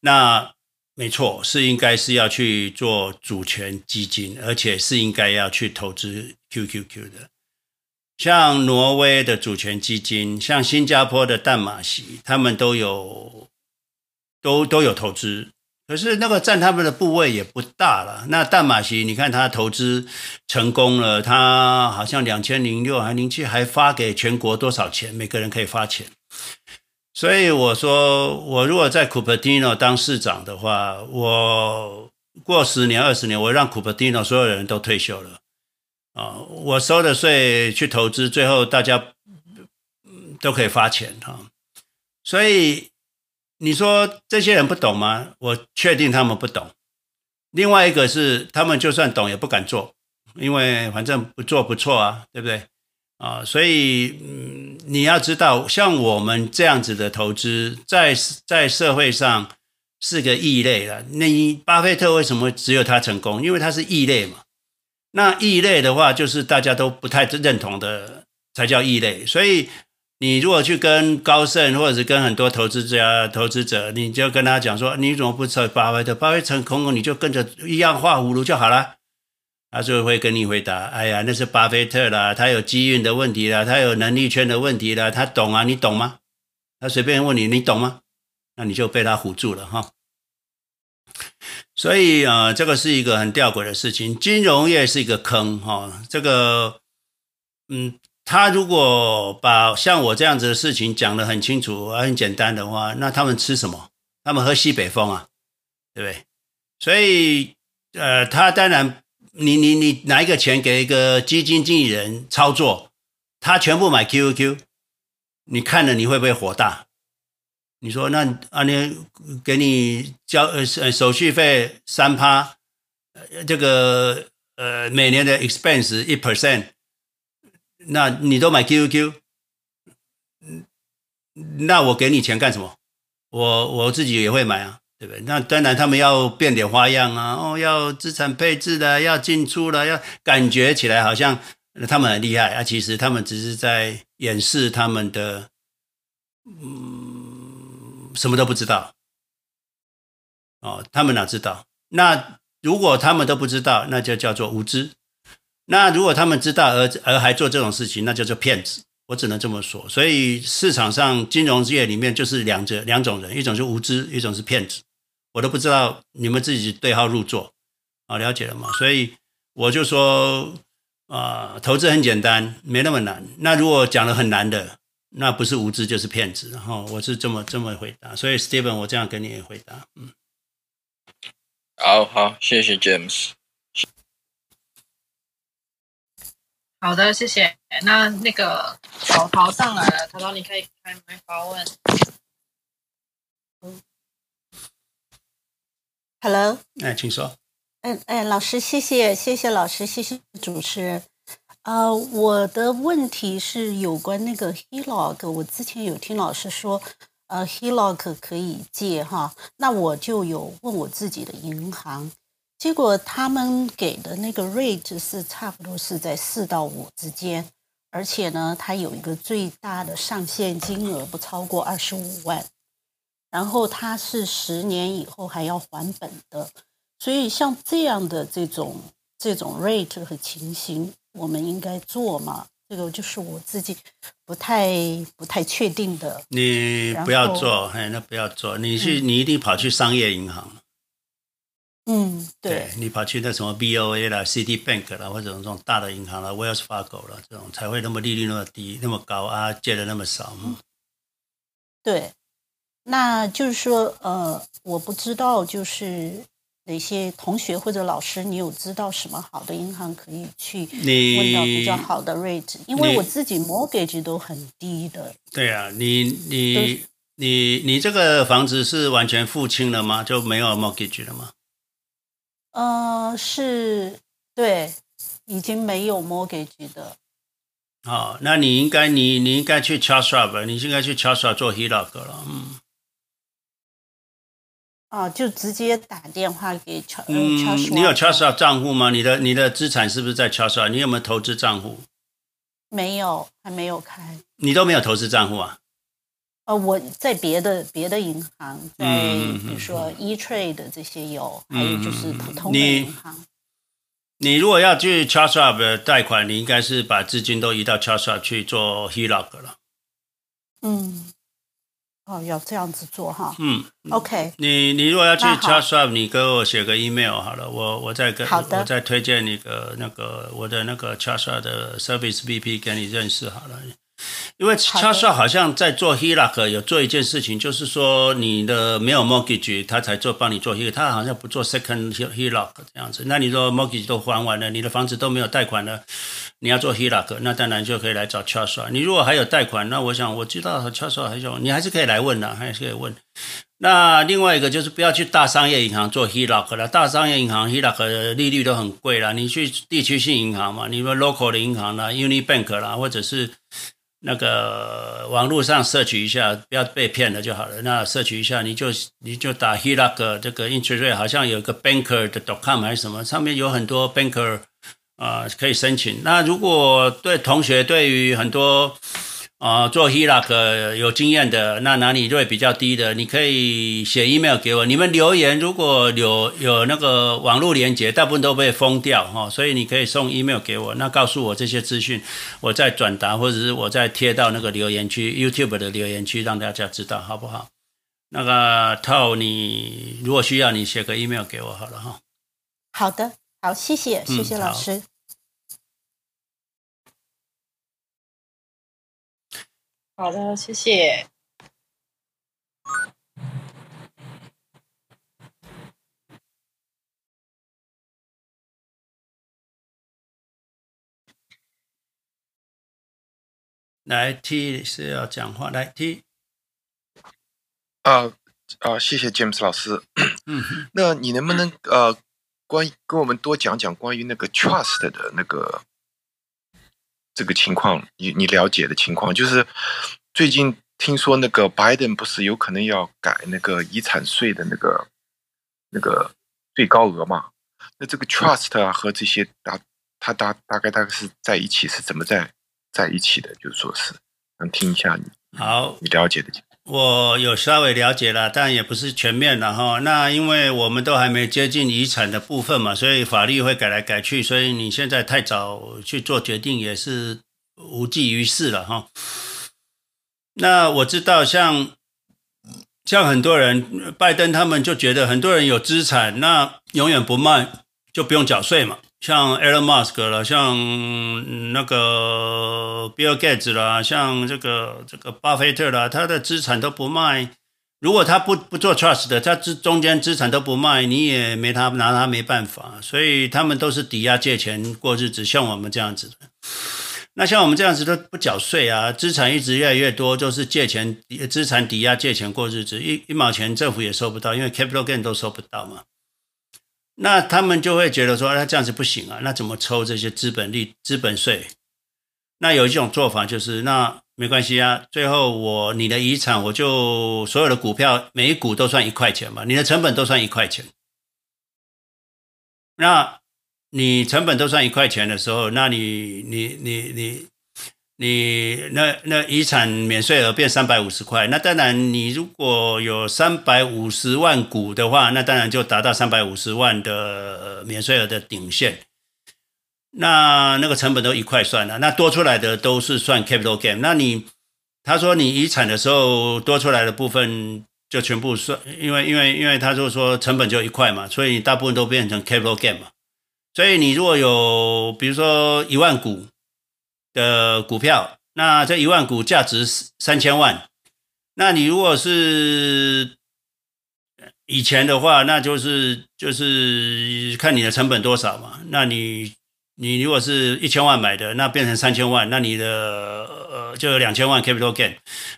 那没错是应该是要去做主权基金，而且是应该要去投资 QQQ 的。像挪威的主权基金，像新加坡的淡马锡，他们都有都都有投资，可是那个占他们的部位也不大了。那淡马锡，你看他投资成功了，他好像两千零六还零七还发给全国多少钱，每个人可以发钱。所以我说，我如果在库珀蒂诺当市长的话，我过十年二十年，我让库珀蒂诺所有人都退休了。啊，我收的税去投资，最后大家都可以发钱哈。所以你说这些人不懂吗？我确定他们不懂。另外一个是，他们就算懂也不敢做，因为反正不做不错啊，对不对？啊，所以嗯，你要知道，像我们这样子的投资，在在社会上是个异类了。那你巴菲特为什么只有他成功？因为他是异类嘛。那异类的话，就是大家都不太认同的，才叫异类。所以，你如果去跟高盛，或者是跟很多投资家、投资者，你就跟他讲说，你怎么不吃巴菲特？巴菲特成功，你就跟着一样画葫芦就好了。他就会跟你回答：哎呀，那是巴菲特啦，他有机运的问题啦，他有能力圈的问题啦，他懂啊，你懂吗？他随便问你，你懂吗？那你就被他唬住了哈。所以啊、这个是一个很吊诡的事情。金融业是一个坑哈、这个，嗯，他如果把像我这样子的事情讲得很清楚、很简单的话，那他们吃什么？他们喝西北风啊，对不对？所以，呃，他当然，你你你拿一个钱给一个基金经理人操作，他全部买 QQQ，你看了你会不会火大？你说那阿年给你交呃手续费三趴，这个呃每年的 expense 一 percent，那你都买 Q Q，那我给你钱干什么？我我自己也会买啊，对不对？那当然他们要变点花样啊，哦要资产配置的，要进出的，要感觉起来好像他们很厉害啊，其实他们只是在掩饰他们的嗯。什么都不知道，哦，他们哪知道？那如果他们都不知道，那就叫做无知。那如果他们知道而而还做这种事情，那叫做骗子。我只能这么说。所以市场上金融业里面就是两者两种人，一种是无知，一种是骗子。我都不知道你们自己对号入座啊，了解了吗？所以我就说啊，投资很简单，没那么难。那如果讲了很难的。那不是无知就是骗子，然后我是这么这么回答，所以 Steven 我这样跟你回答，嗯，好好，谢谢 James，好的，谢谢。那那个小桃上来了，桃桃你可以开麦发问。嗯，Hello，哎，请说。嗯哎，老师，谢谢谢谢老师，谢谢主持人。啊，uh, 我的问题是有关那个 Helog，。我之前有听老师说，呃，Helog 可以借哈，那我就有问我自己的银行，结果他们给的那个 rate 是差不多是在四到五之间，而且呢，它有一个最大的上限金额不超过二十五万，然后它是十年以后还要还本的，所以像这样的这种这种 rate 和情形，我们应该做嘛？这个就是我自己不太不太确定的。你不要做，哎，那不要做。你去，嗯、你一定跑去商业银行。嗯，对，对你跑去那什么 BOA 啦、Citibank 啦，或者这种大的银行啦、Wells Fargo 啦，这种才会那么利率那么低、那么高啊，借的那么少。嗯，对，那就是说，呃，我不知道，就是。哪些同学或者老师，你有知道什么好的银行可以去问到比较好的 rate？因为我自己 mortgage 都很低的。对啊，你你你你这个房子是完全付清了吗？就没有 mortgage 了吗？呃，是，对，已经没有 mortgage 的。好，那你应该你你应该去 Charles Schwab，你应该去 Charles Schwab 做 HELOC 了，嗯。哦，就直接打电话给乔嗯，你有 Charles Schwab 账户吗？你的你的资产是不是在 Charles Schwab？你有没有投资账户？没有，还没有开。你都没有投资账户啊？呃，我在别的别的银行，在比如说 E-Trade 这些有，嗯、还有就是普通的银行。你，你如果要去 Charles Schwab 贷款，你应该是把资金都移到 Charles Schwab 去做 HELOC 了。嗯。哦，要这样子做哈。嗯，OK 你。你你如果要去 Charles 你给我写个 email 好了，我我再跟我再推荐你个那个我的那个 Charles 的 Service VP 给你认识好了。因为 Charles 好像在做 HELOC 有做一件事情，就是说你的没有 mortgage，他才做帮你做 HELOC，他好像不做 second HELOC 这样子。那你说 mortgage 都还完了，你的房子都没有贷款了，你要做 HELOC，那当然就可以来找 Charles。你如果还有贷款，那我想我知道 Charles 还有，你还是可以来问的，还是可以问。那另外一个就是不要去大商业银行做 HELOC 了，大商业银行 HELOC 的利率都很贵了。你去地区性银行嘛，你说 local 的银行啦，Unibank 啦，或者是。那个网络上摄取一下，不要被骗了就好了。那摄取一下，你就你就打 HELOC 这个 interest rate，好像有个 banker 的 .com 还是什么，上面有很多 banker 啊、呃、可以申请。那如果对同学对于很多。啊，做 HELOC 有经验的，那哪里瑞比较低的，你可以写 email 给我。你们留言如果有有那个网络连接，大部分都被封掉哈，所以你可以送 email 给我，那告诉我这些资讯，我再转达或者是我再贴到那个留言区，YouTube 的留言区，让大家知道好不好？那个套你如果需要，你写个 email 给我好了哈。好的，好，谢谢，谢谢老师。嗯好的，谢谢。来，T 是要讲话，来 T。啊啊，谢谢 James 老师。嗯，那你能不能呃，关于跟我们多讲讲关于那个 Trust 的那个？这个情况，你你了解的情况，就是最近听说那个拜登不是有可能要改那个遗产税的那个那个最高额嘛？那这个 trust 啊和这些大，他大大概大概是在一起是怎么在在一起的？就是说是能听一下你好你了解的情况。我有稍微了解了，但也不是全面的哈。那因为我们都还没接近遗产的部分嘛，所以法律会改来改去，所以你现在太早去做决定也是无济于事了哈。那我知道像，像像很多人，拜登他们就觉得很多人有资产，那永远不卖，就不用缴税嘛。像 Elon Musk 啦，像那个 Bill Gates 啦，像这个这个巴菲特啦，他的资产都不卖。如果他不不做 trust 的，他资中间资产都不卖，你也没他拿他没办法。所以他们都是抵押借钱过日子，像我们这样子的。那像我们这样子都不缴税啊，资产一直越来越多，就是借钱资产抵押借钱过日子，一一毛钱政府也收不到，因为 capital gain 都收不到嘛。那他们就会觉得说，那这样子不行啊，那怎么抽这些资本利、资本税？那有一种做法就是，那没关系啊。最后我你的遗产，我就所有的股票每一股都算一块钱嘛，你的成本都算一块钱。那你成本都算一块钱的时候，那你你你你你那那遗产免税额变三百五十块，那当然你如果有三百五十万股的话，那当然就达到三百五十万的免税额的顶线。那那个成本都一块算了，那多出来的都是算 capital gain。那你他说你遗产的时候多出来的部分就全部算，因为因为因为他就说成本就一块嘛，所以你大部分都变成 capital gain 嘛。所以你如果有比如说一万股的股票，那这一万股价值三千万，那你如果是以前的话，那就是就是看你的成本多少嘛，那你。你如果是一千万买的，那变成三千万，那你的呃就有两千万 capital gain，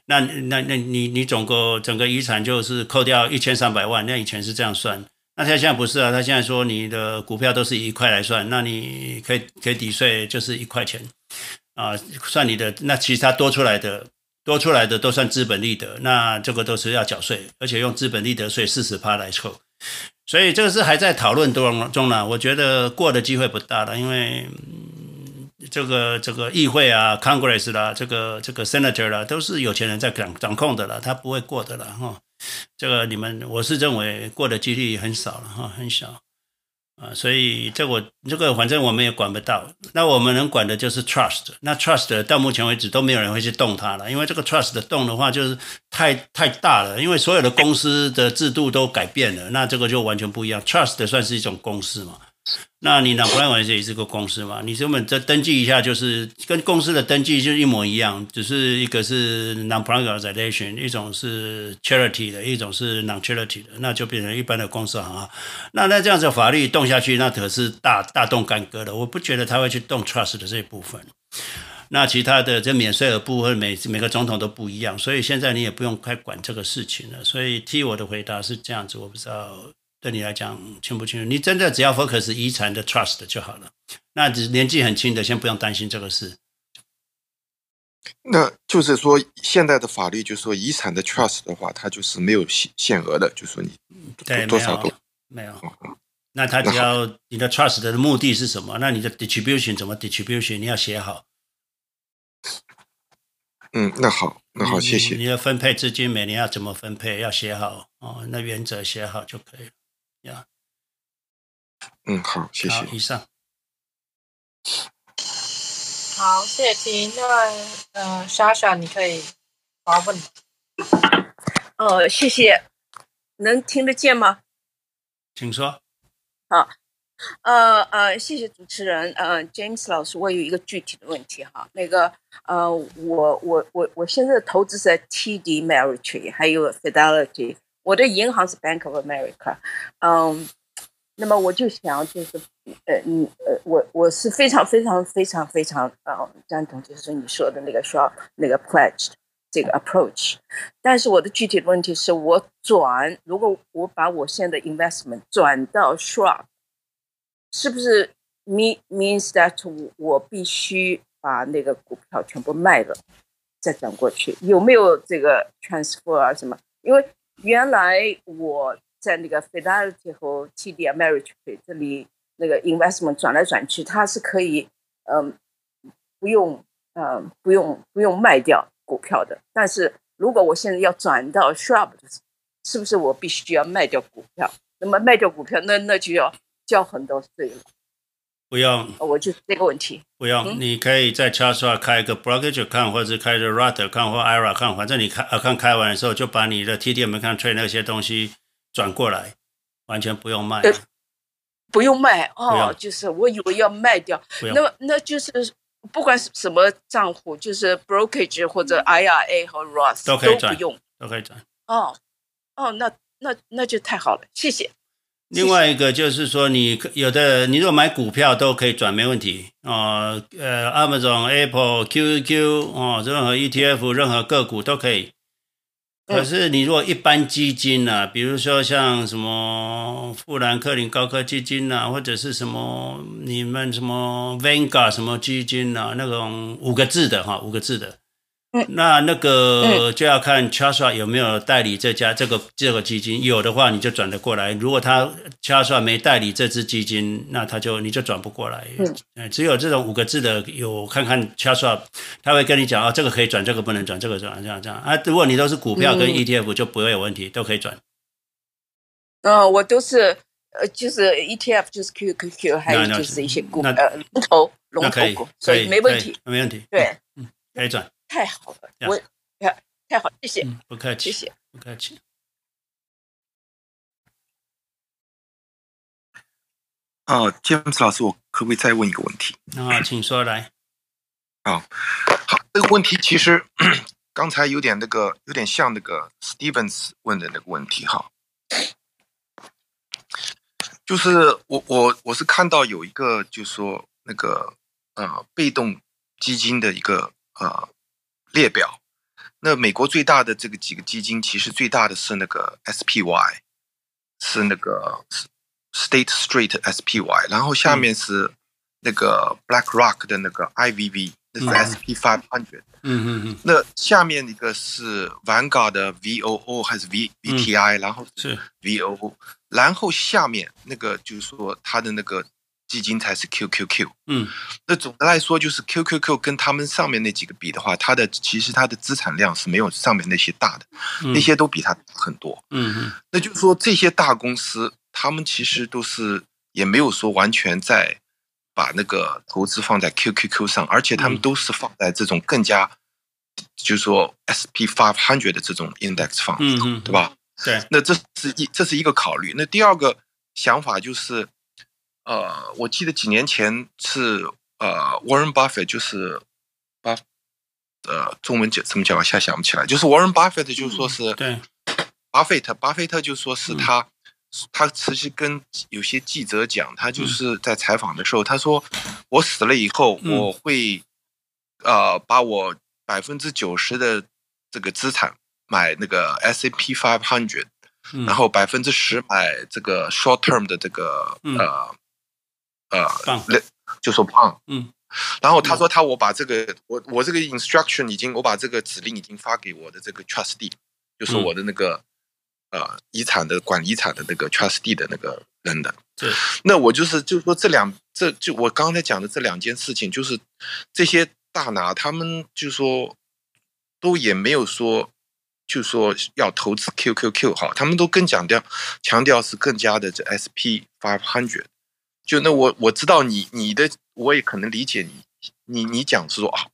那那那你你总共整个遗产就是扣掉一千三百万，那以前是这样算，那他现在不是啊，他现在说你的股票都是一块来算，那你可以可以抵税就是一块钱。啊，算你的那其他多出来的多出来的都算资本利得，那这个都是要缴税，而且用资本利得税四十趴来扣。所以这个是还在讨论中中呢，我觉得过的机会不大了，因为这个这个议会啊，Congress 啦，这个这个 Senator 啦，都是有钱人在掌掌控的了，他不会过的了哈。这个你们我是认为过的几率很少了哈，很小。啊，所以这我这个反正我们也管不到，那我们能管的就是 trust。那 trust 到目前为止都没有人会去动它了，因为这个 trust 的动的话就是太太大了，因为所有的公司的制度都改变了，那这个就完全不一样。trust 算是一种公司嘛。那你拿普兰管也是个公司嘛？你根本这登记一下，就是跟公司的登记就一模一样，只是一个是 non-profit organization，一种是 charity 的，一种是 non-charity 的，那就变成一般的公司行啊。那那这样子法律动下去，那可是大大动干戈的。我不觉得他会去动 trust 的这一部分。那其他的这免税额部分，每每个总统都不一样，所以现在你也不用太管这个事情了。所以替我的回答是这样子，我不知道。对你来讲清不清楚？你真的只要 focus 遗产的 trust 就好了。那只年纪很轻的，先不用担心这个事。那就是说，现在的法律就是说，遗产的 trust 的话，它就是没有限限额的，就是说你对多少都没有。那他只要你的 trust 的目的是什么？那你的 distribution 怎么 distribution？你要写好。嗯，那好，那好，谢谢。你的分配资金每年要怎么分配？要写好哦，那原则写好就可以了。呀，嗯，好，谢谢。以上。好，谢谢婷。那，呃，莎莎，你可以发问。呃，谢谢。能听得见吗？请说。好，呃呃，谢谢主持人。呃，James 老师，我有一个具体的问题哈。那个，呃，我我我我现在的投资是在 TD Ameritrade，还有 Fidelity。我的银行是 Bank of America，嗯，那么我就想就是，呃，你呃，我我是非常非常非常非常呃赞同，就是说你说的那个说那个 pledge 这个 approach，但是我的具体的问题是我转，如果我把我现在的 investment 转到 Schwab，是不是 mean means that 我必须把那个股票全部卖了再转过去？有没有这个 transfer 啊什么？因为原来我在那个 Fidelity 和 TD Ameritrade 这里那个 investment 转来转去，它是可以嗯不用嗯不用不用卖掉股票的。但是如果我现在要转到 Schwab，是不是我必须要卖掉股票？那么卖掉股票，那那就要交很多税了。不用，我就这个问题。不用，嗯、你可以在 Charles 开一个 brokerage account，或者是开一个 Roth account 或 IRA account，反正你开 account 开完的时候，就把你的 TD Ameritrade 那些东西转过来，完全不用卖。呃、不用卖哦，就是我以为要卖掉。那么那就是不管是什么账户，就是 brokerage 或者 IRA 和 Roth 都可以转，都不用，都可以转。哦哦，那那那就太好了，谢谢。另外一个就是说，你有的你如果买股票都可以转，没问题哦。呃，Amazon、Apple、QQQ 哦，任何 ETF、任何个股都可以。可是你如果一般基金呢、啊，比如说像什么富兰克林高科基金呐、啊，或者是什么你们什么 Vanguard 什么基金呐、啊，那种五个字的哈，五个字的嗯，那那个就要看 Charles 有没有代理这家这个这个基金，有的话你就转得过来。如果他 Charles 没代理这支基金，那他就你就转不过来。嗯，只有这种五个字的有看看 Charles，他会跟你讲啊、哦，这个可以转，这个不能转，这个转这样这样啊。如果你都是股票跟 ETF，就不会有问题，都可以转。嗯、呃，我都是呃，就是 ETF，就是 QQQ，还有就是一些股呃龙头龙头股，所以没问题，没问题。对，嗯，可以转。太好了，我太太好，谢谢，嗯，不客气，谢谢，不客气。哦，詹姆斯老师，我可不可以再问一个问题？啊，请说来。啊、哦，好，这个问题其实刚才有点那个，有点像那个 Stevens 问的那个问题哈。就是我我我是看到有一个，就是说那个呃被动基金的一个呃。列表，那美国最大的这个几个基金，其实最大的是那个 SPY，是那个 State Street SPY，然后下面是那个 BlackRock 的那个 IVV，那是 SP Five Hundred，嗯嗯嗯，那下面一个是 Vanguard 的 VOO 还是 V VTI，然后是 VOO，然后下面那个就是说它的那个。基金才是 QQQ，嗯，那总的来说就是 QQQ 跟他们上面那几个比的话，它的其实它的资产量是没有上面那些大的，嗯、那些都比它很多，嗯嗯，那就是说这些大公司，他们其实都是也没有说完全在把那个投资放在 QQQ 上，而且他们都是放在这种更加，嗯、就是说 SP five hundred 的这种 index fund，嗯嗯，对吧？对，那这是一这是一个考虑。那第二个想法就是。呃，我记得几年前是呃，Warren Buffett 就是巴，呃，中文叫怎么讲？我现在想不起来。就是 Warren Buffett 就说是对，巴菲特，巴菲特就说是他，他其实跟有些记者讲，他就是在采访的时候，他说我死了以后，我会呃把我百分之九十的这个资产买那个 S&P Five Hundred，然后百分之十买这个 short term 的这个呃。呃，就说胖，嗯，然后他说他我把这个我我这个 instruction 已经我把这个指令已经发给我的这个 trustee，就是我的那个呃遗产的管遗产的那个 trustee 的那个人的，对，那我就是就是说这两这就我刚才讲的这两件事情，就是这些大拿他们就说都也没有说就说要投资 QQQ 哈，他们都更强调强调是更加的这 SP five hundred。就那我我知道你你的我也可能理解你你你讲是说啊，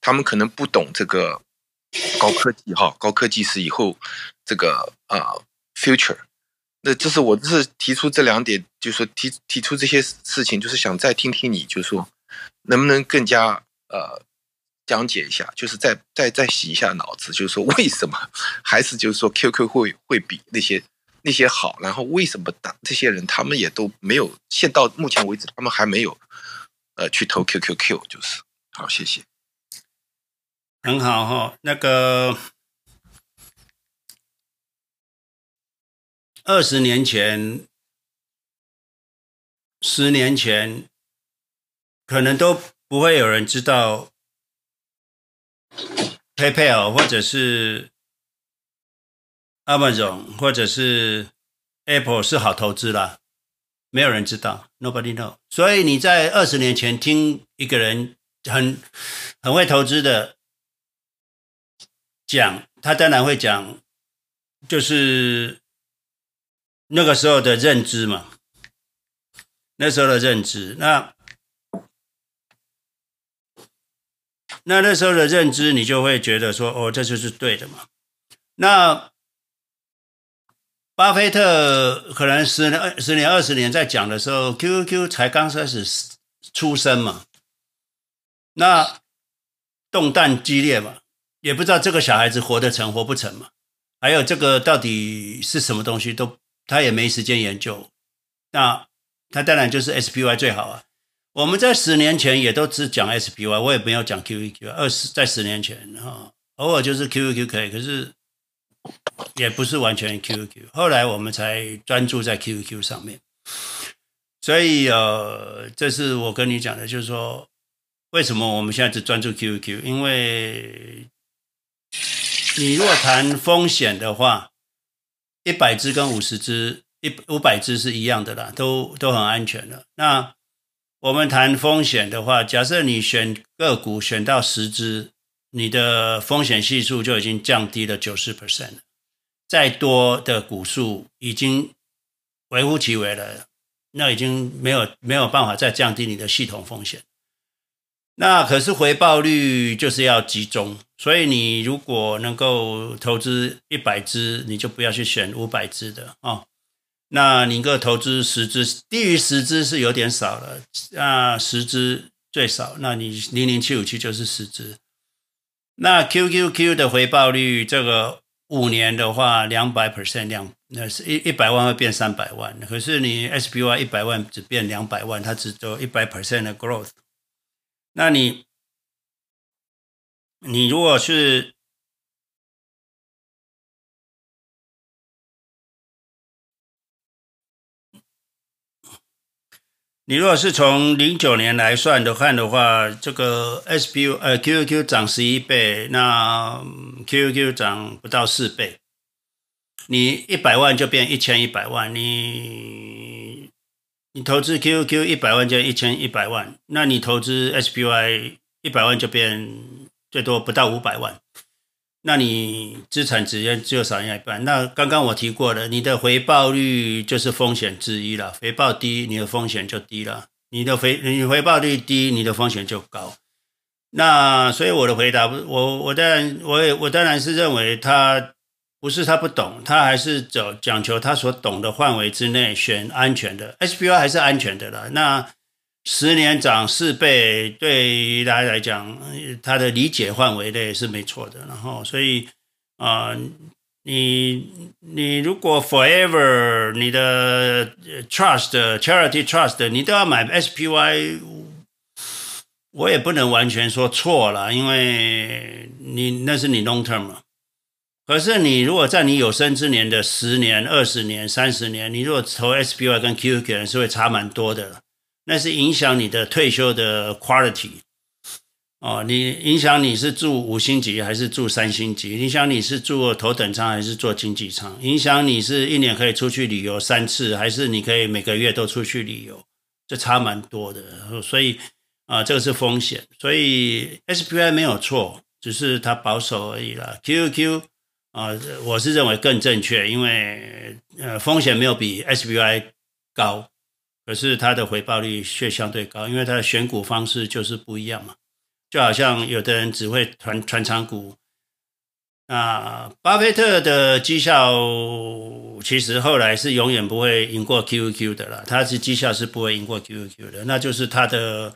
他们可能不懂这个高科技哈，高科技是以后这个啊、future。那这是我这是提出这两点，就是说提提出这些事情，就是想再听听你，就是说能不能更加呃讲解一下，就是再再再洗一下脑子，就是说为什么还是就是说 QQ 会会比那些。那些好，然后为什么打这些人，他们也都没有，现到目前为止，他们还没有，呃，去投 QQQ，就是好，谢谢。很好哈，那个二十年前、十年前，可能都不会有人知道 PayPal 或者是。Amazon 或者是 Apple 是好投资啦，没有人知道，Nobody know。所以你在二十年前听一个人很很会投资的讲，他当然会讲，就是那个时候的认知嘛，那时候的认知。那那那时候的认知，你就会觉得说，哦，这就是对的嘛。那巴菲特可能十年、十年、二十年在讲的时候，QQQ 才刚开始出生嘛，那动荡激烈嘛，也不知道这个小孩子活得成活不成嘛，还有这个到底是什么东西都他也没时间研究，那他当然就是 SPY 最好啊。我们在十年前也都只讲 SPY，我也没有讲 QQQ。二十在十年前哈，偶尔就是 QQQ 可以，可是。也不是完全 QQQ，后来我们才专注在 QQQ 上面。所以呃，这是我跟你讲的，就是说为什么我们现在只专注 QQQ，因为你如果谈风险的话，一百只跟五十只，一五百只是一样的啦，都都很安全的。那我们谈风险的话，假设你选个股选到十只，你的风险系数就已经降低了九十 percent。再多的股数已经微乎其微了，那已经没有没有办法再降低你的系统风险。那可是回报率就是要集中，所以你如果能够投资一百只，你就不要去选五百只的哦。那你个投资十只，低于十只是有点少了，那十只最少，那你零零七五七就是十只。那 QQQ 的回报率，这个五年的话两百 percent 量，那是一一百万会变三百万，可是你 SPY 一百万只变两百万，它只做一百 percent 的 growth。那你，你如果是，你如果是从零九年来算的看的话，这个 SPY 呃 QQQ 涨十一倍，那 QQQ 涨不到四倍，你一百万就变一千一百万，你。你投资 QQQ 一百万就一千一百万，那你投资 SPY 一百万就变最多不到五百万，那你资产直接就少一半。那刚刚我提过了，你的回报率就是风险之一了，回报低，你的风险就低了；你的回你回报率低，你的风险就高。那所以我的回答，我我当然我也我当然是认为他。不是他不懂，他还是走讲求他所懂的范围之内选安全的，SPY 还是安全的了。那十年涨四倍，对于大家来讲，他的理解范围内是没错的。然后，所以啊、你你如果 forever 你的 trust charity trust 你都要买 SPY，我也不能完全说错了，因为你那是你 long term 嘛。可是你如果在你有生之年的十年、二十年、三十年，你如果投 SPY 跟 QQQ 是会差蛮多的，那是影响你的退休的 quality 哦。你影响你是住五星级还是住三星级？影响你是住头等舱还是坐经济舱？影响你是一年可以出去旅游三次，还是你可以每个月都出去旅游？这差蛮多的。所以啊，这个是风险。所以 SPY 没有错，只是它保守而已啦。QQQ 啊，我是认为更正确，因为呃风险没有比 SPY 高，可是它的回报率却相对高，因为它的选股方式就是不一样嘛。就好像有的人只会传传长股，啊，巴菲特的绩效其实后来是永远不会赢过 QQQ 的啦，他是绩效是不会赢过 QQQ 的，那就是他的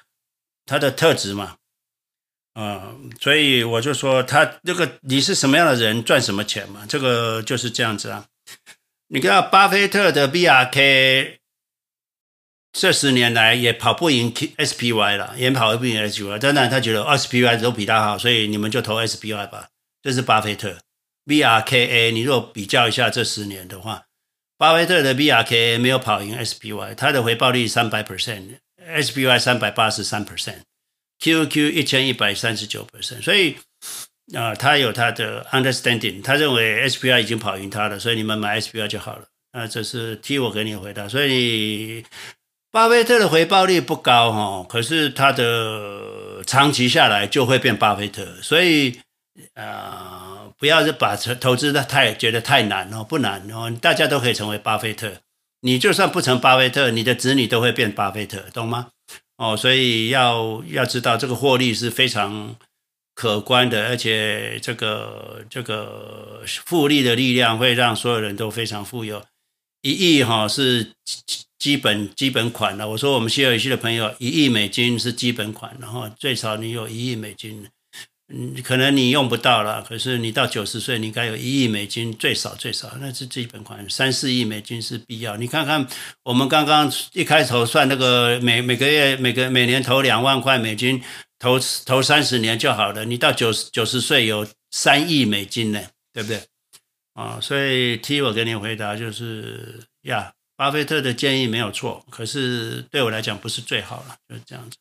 他的特质嘛。嗯，所以我就说他这个你是什么样的人赚什么钱嘛，这个就是这样子啊。你看巴菲特的 BRK 这十年来也跑不赢 SPY 了，也跑不赢 SPY，当然他觉得 SPY 都比他好，所以你们就投 SPY 吧。这是巴菲特 BRKA，你若比较一下这十年的话，巴菲特的 BRKA 没有跑赢 SPY，它的回报率三百 percent，SPY 三百八十三 percent。QQ 一千一百三十九 percent，所以啊、呃，他有他的 understanding，他认为 SPY 已经跑赢他了，所以你们买 SPY 就好了。那这是替我给你回答。所以巴菲特的回报率不高哈，可是他的长期下来就会变巴菲特。所以啊、呃，不要是把投资的太觉得太难哦，不难哦，大家都可以成为巴菲特。你就算不成巴菲特，你的子女都会变巴菲特，懂吗？哦，所以要要知道这个获利是非常可观的，而且这个这个复利的力量会让所有人都非常富有。一亿哈是基本基本款了。我说我们西尔语系的朋友，一亿美金是基本款，然后最少你有一亿美金。嗯，可能你用不到了，可是你到九十岁，你应该有一亿美金，最少最少，那是基本款。三四亿美金是必要。你看看，我们刚刚一开头算那个每每个月每个每年投两万块美金，投投三十年就好了。你到九十九十岁有三亿美金呢，对不对？啊，所以替我给你回答就是呀，巴菲特的建议没有错，可是对我来讲不是最好了，就是这样子。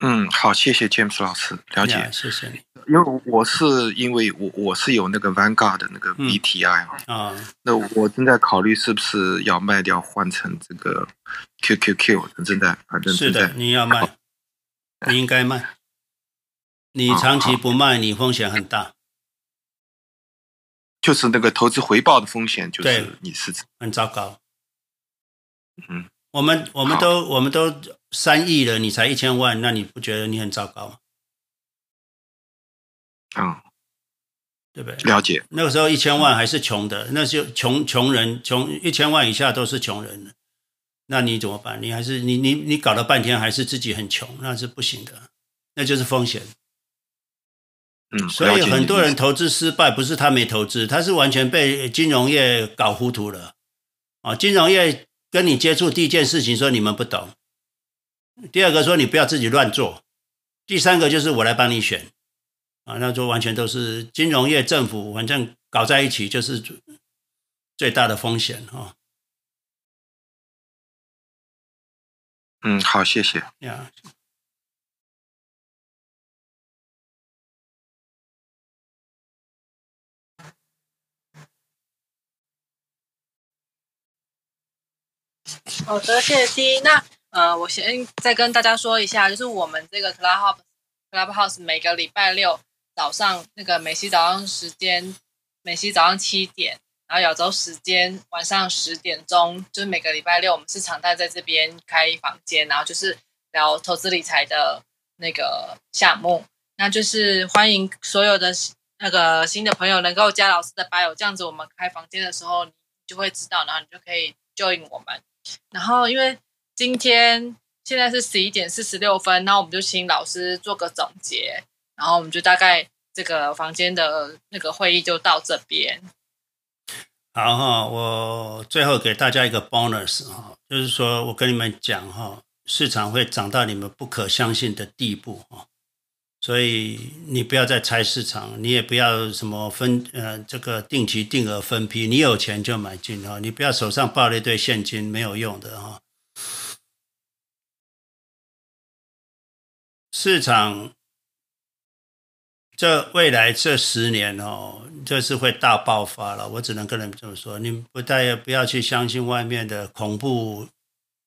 嗯，好，谢谢 James 老师，了解，谢谢你。因为我是因为我我是有那个 Vanguard 的那个 BTI 啊，啊，那我正在考虑是不是要卖掉换成这个 QQQ，正在反正是的，你要卖，你应该卖，你长期不卖，你风险很大，就是那个投资回报的风险，就是你是很糟糕，嗯。我们我们都我们都三亿了，你才一千万，那你不觉得你很糟糕吗？嗯，对不对？了解。那个时候一千万还是穷的，那就穷穷人，穷一千万以下都是穷人。那你怎么办？你还是你你你搞了半天还是自己很穷，那是不行的，那就是风险。嗯，所以很多人投资失败，不是他没投资，他是完全被金融业搞糊涂了。啊，金融业。跟你接触第一件事情说你们不懂，第二个说你不要自己乱做，第三个就是我来帮你选，啊，那就完全都是金融业、政府，反正搞在一起就是最大的风险哈。嗯，好，谢谢。呀。好的，谢谢。那呃，我先再跟大家说一下，就是我们这个 Clubhouse Clubhouse 每个礼拜六早上那个美西早上时间，美西早上七点，然后亚洲时间晚上十点钟，就是每个礼拜六我们是常态在这边开房间，然后就是聊投资理财的那个项目。那就是欢迎所有的那个新的朋友能够加老师的 bio，这样子我们开房间的时候你就会知道，然后你就可以 join 我们。然后，因为今天现在是十一点四十六分，那我们就请老师做个总结，然后我们就大概这个房间的那个会议就到这边。好哈，我最后给大家一个 bonus 哈，就是说我跟你们讲哈，市场会涨到你们不可相信的地步哈，所以你不要再猜市场，你也不要什么分呃这个定期定额分批，你有钱就买进哈，你不要手上抱了一堆现金没有用的哈。市场这未来这十年哦，这是会大爆发了，我只能跟你们这么说，你们不但不要去相信外面的恐怖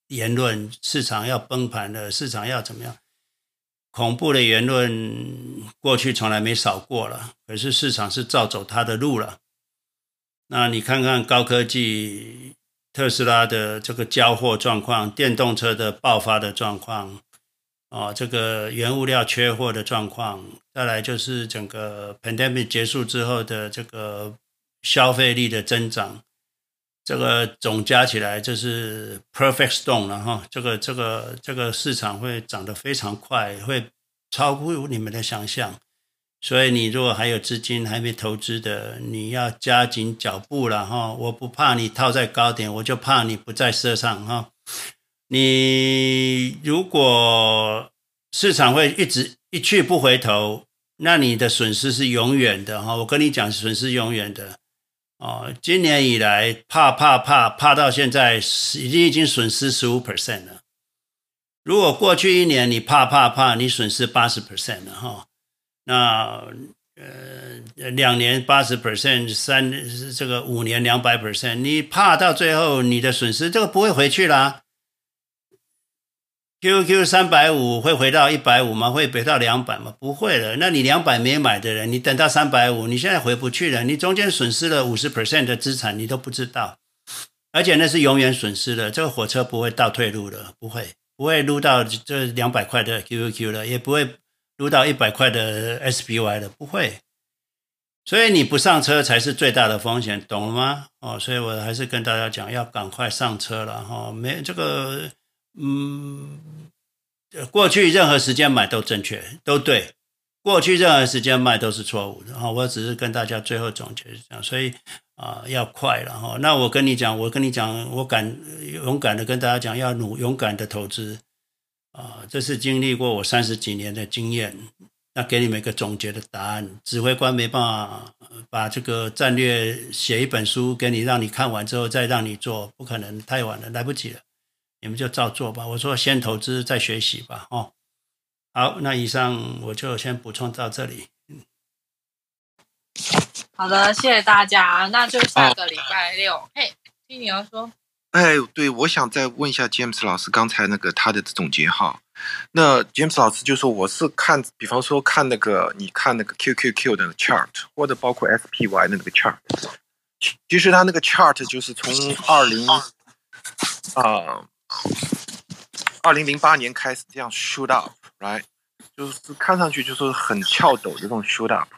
言论，市场要崩盘了，市场要怎么样？恐怖的言论过去从来没少过了，可是市场是照走它的路了。那你看看高科技、特斯拉的这个交货状况，电动车的爆发的状况，啊，这个原物料缺货的状况，再来就是整个 pandemic 结束之后的这个消费力的增长，这个总加起来就是 perfect storm 了哈。这个这个这个市场会涨得非常快，会超乎你们的想象。所以你如果还有资金还没投资的，你要加紧脚步了哈。我不怕你套在高点，我就怕你不在车上哈。你如果市场会一直一去不回头，那你的损失是永远的哈。我跟你讲，损失永远的哦。今年以来怕怕怕怕到现在，已经已经损失十五 percent 了。如果过去一年你怕怕怕，你损失八十 percent 了哈。那呃，两年八十 percent，三这个五年两百 percent，你怕到最后你的损失这个不会回去啦。QQ 三百五会回到一百五吗？会回到两百吗？不会了。那你两百没买的人，你等到三百五，你现在回不去了。你中间损失了五十 percent 的资产，你都不知道，而且那是永远损失的。这个火车不会倒退路的，不会，不会撸到这两百块的 QQ 了，也不会。撸到一百块的 SPY 的不会，所以你不上车才是最大的风险，懂了吗？哦，所以我还是跟大家讲，要赶快上车了哈。没这个，嗯，过去任何时间买都正确，都对；过去任何时间卖都是错误的。哈，我只是跟大家最后总结是这样，所以啊，要快了哈。那我跟你讲，我跟你讲，我敢勇敢的跟大家讲，要努勇敢的投资。啊，这是经历过我三十几年的经验，那给你们一个总结的答案。指挥官没办法把这个战略写一本书给你，让你看完之后再让你做，不可能，太晚了，来不及了。你们就照做吧。我说先投资再学习吧，哦。好，那以上我就先补充到这里。好的，谢谢大家。那就下个礼拜六，嘿，听你要说。哎，对，我想再问一下 James 老师，刚才那个他的总结哈。那 James 老师就说，我是看，比方说看那个，你看那个 QQQ 的 chart，或者包括 SPY 的那个 chart。其实他那个 chart 就是从二零啊二零零八年开始这样 shoot up，right？就是看上去就是很翘抖的这种 shoot up，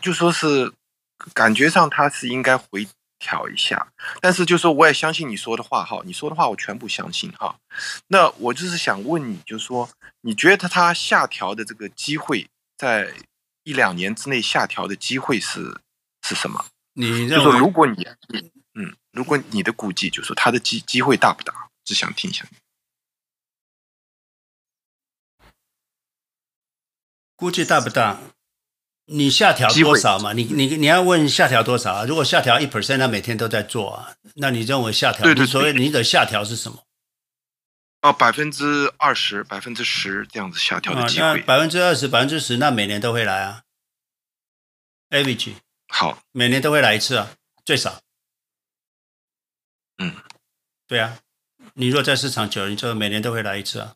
就说是感觉上它是应该回调一下，但是就说我也相信你说的话哈，你说的话我全部相信哈。那我就是想问你，就是说你觉得它下调的这个机会，在一两年之内下调的机会是是什么？你就说如果你嗯，如果你的估计，就是说它的机机会大不大？只想听一下。估计大不大？你下调多少嘛？你你你要问下调多少啊？如果下调一 percent，那每天都在做啊。那你认为下调？对对，所以你的下调是什么？哦，百分之二十、百分之十这样子下调的机会。那百分之二十、百分之十，那每年都会来啊。Average 好，每年都会来一次啊，最少。嗯，对啊。你若在市场久，你就每年都会来一次啊。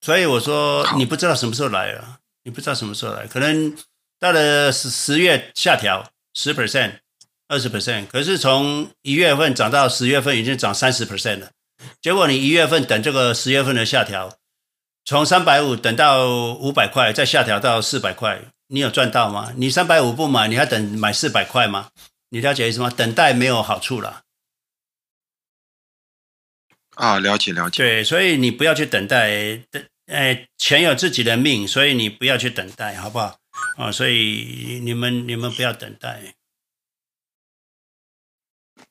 所以我说，你不知道什么时候来了，你不知道什么时候来，可能到了十十月下调十 percent、二十 percent，可是从一月份涨到十月份已经涨三十 percent 了。结果你一月份等这个十月份的下调，从三百五等到五百块，再下调到四百块，你有赚到吗？你三百五不买，你还等买四百块吗？你了解意思吗？等待没有好处了。啊，了解了解。对，所以你不要去等待，等，哎，钱有自己的命，所以你不要去等待，好不好？啊，所以你们你们不要等待。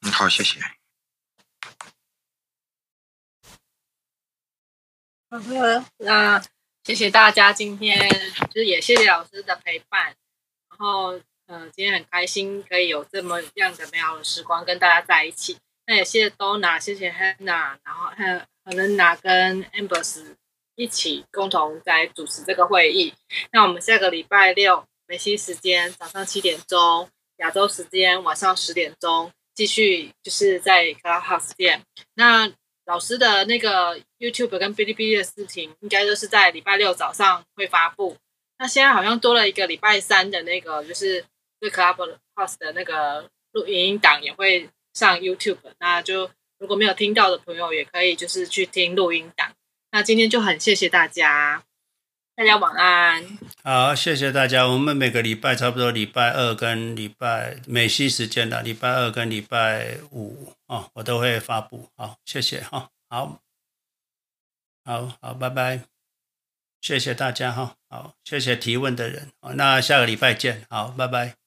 嗯，好，谢谢。好的，那谢谢大家今天，就是也谢谢老师的陪伴，然后，呃，今天很开心可以有这么样的美好的时光跟大家在一起。那也谢谢 Donna，谢谢 Hannah，然后还有 Helena 跟 Amber 一起共同在主持这个会议。那我们下个礼拜六美西时间早上七点钟，亚洲时间晚上十点钟，继续就是在 Clubhouse 见。那老师的那个 YouTube 跟哔哩哔哩的视频，应该都是在礼拜六早上会发布。那现在好像多了一个礼拜三的那个，就是对 Clubhouse 的那个录音档也会。上 YouTube，那就如果没有听到的朋友，也可以就是去听录音档。那今天就很谢谢大家，大家晚安。好，谢谢大家。我们每个礼拜差不多礼拜二跟礼拜美西时间的礼拜二跟礼拜五、哦，我都会发布。好，谢谢哈。好，好好，拜拜。谢谢大家哈。好，谢谢提问的人。那下个礼拜见。好，拜拜。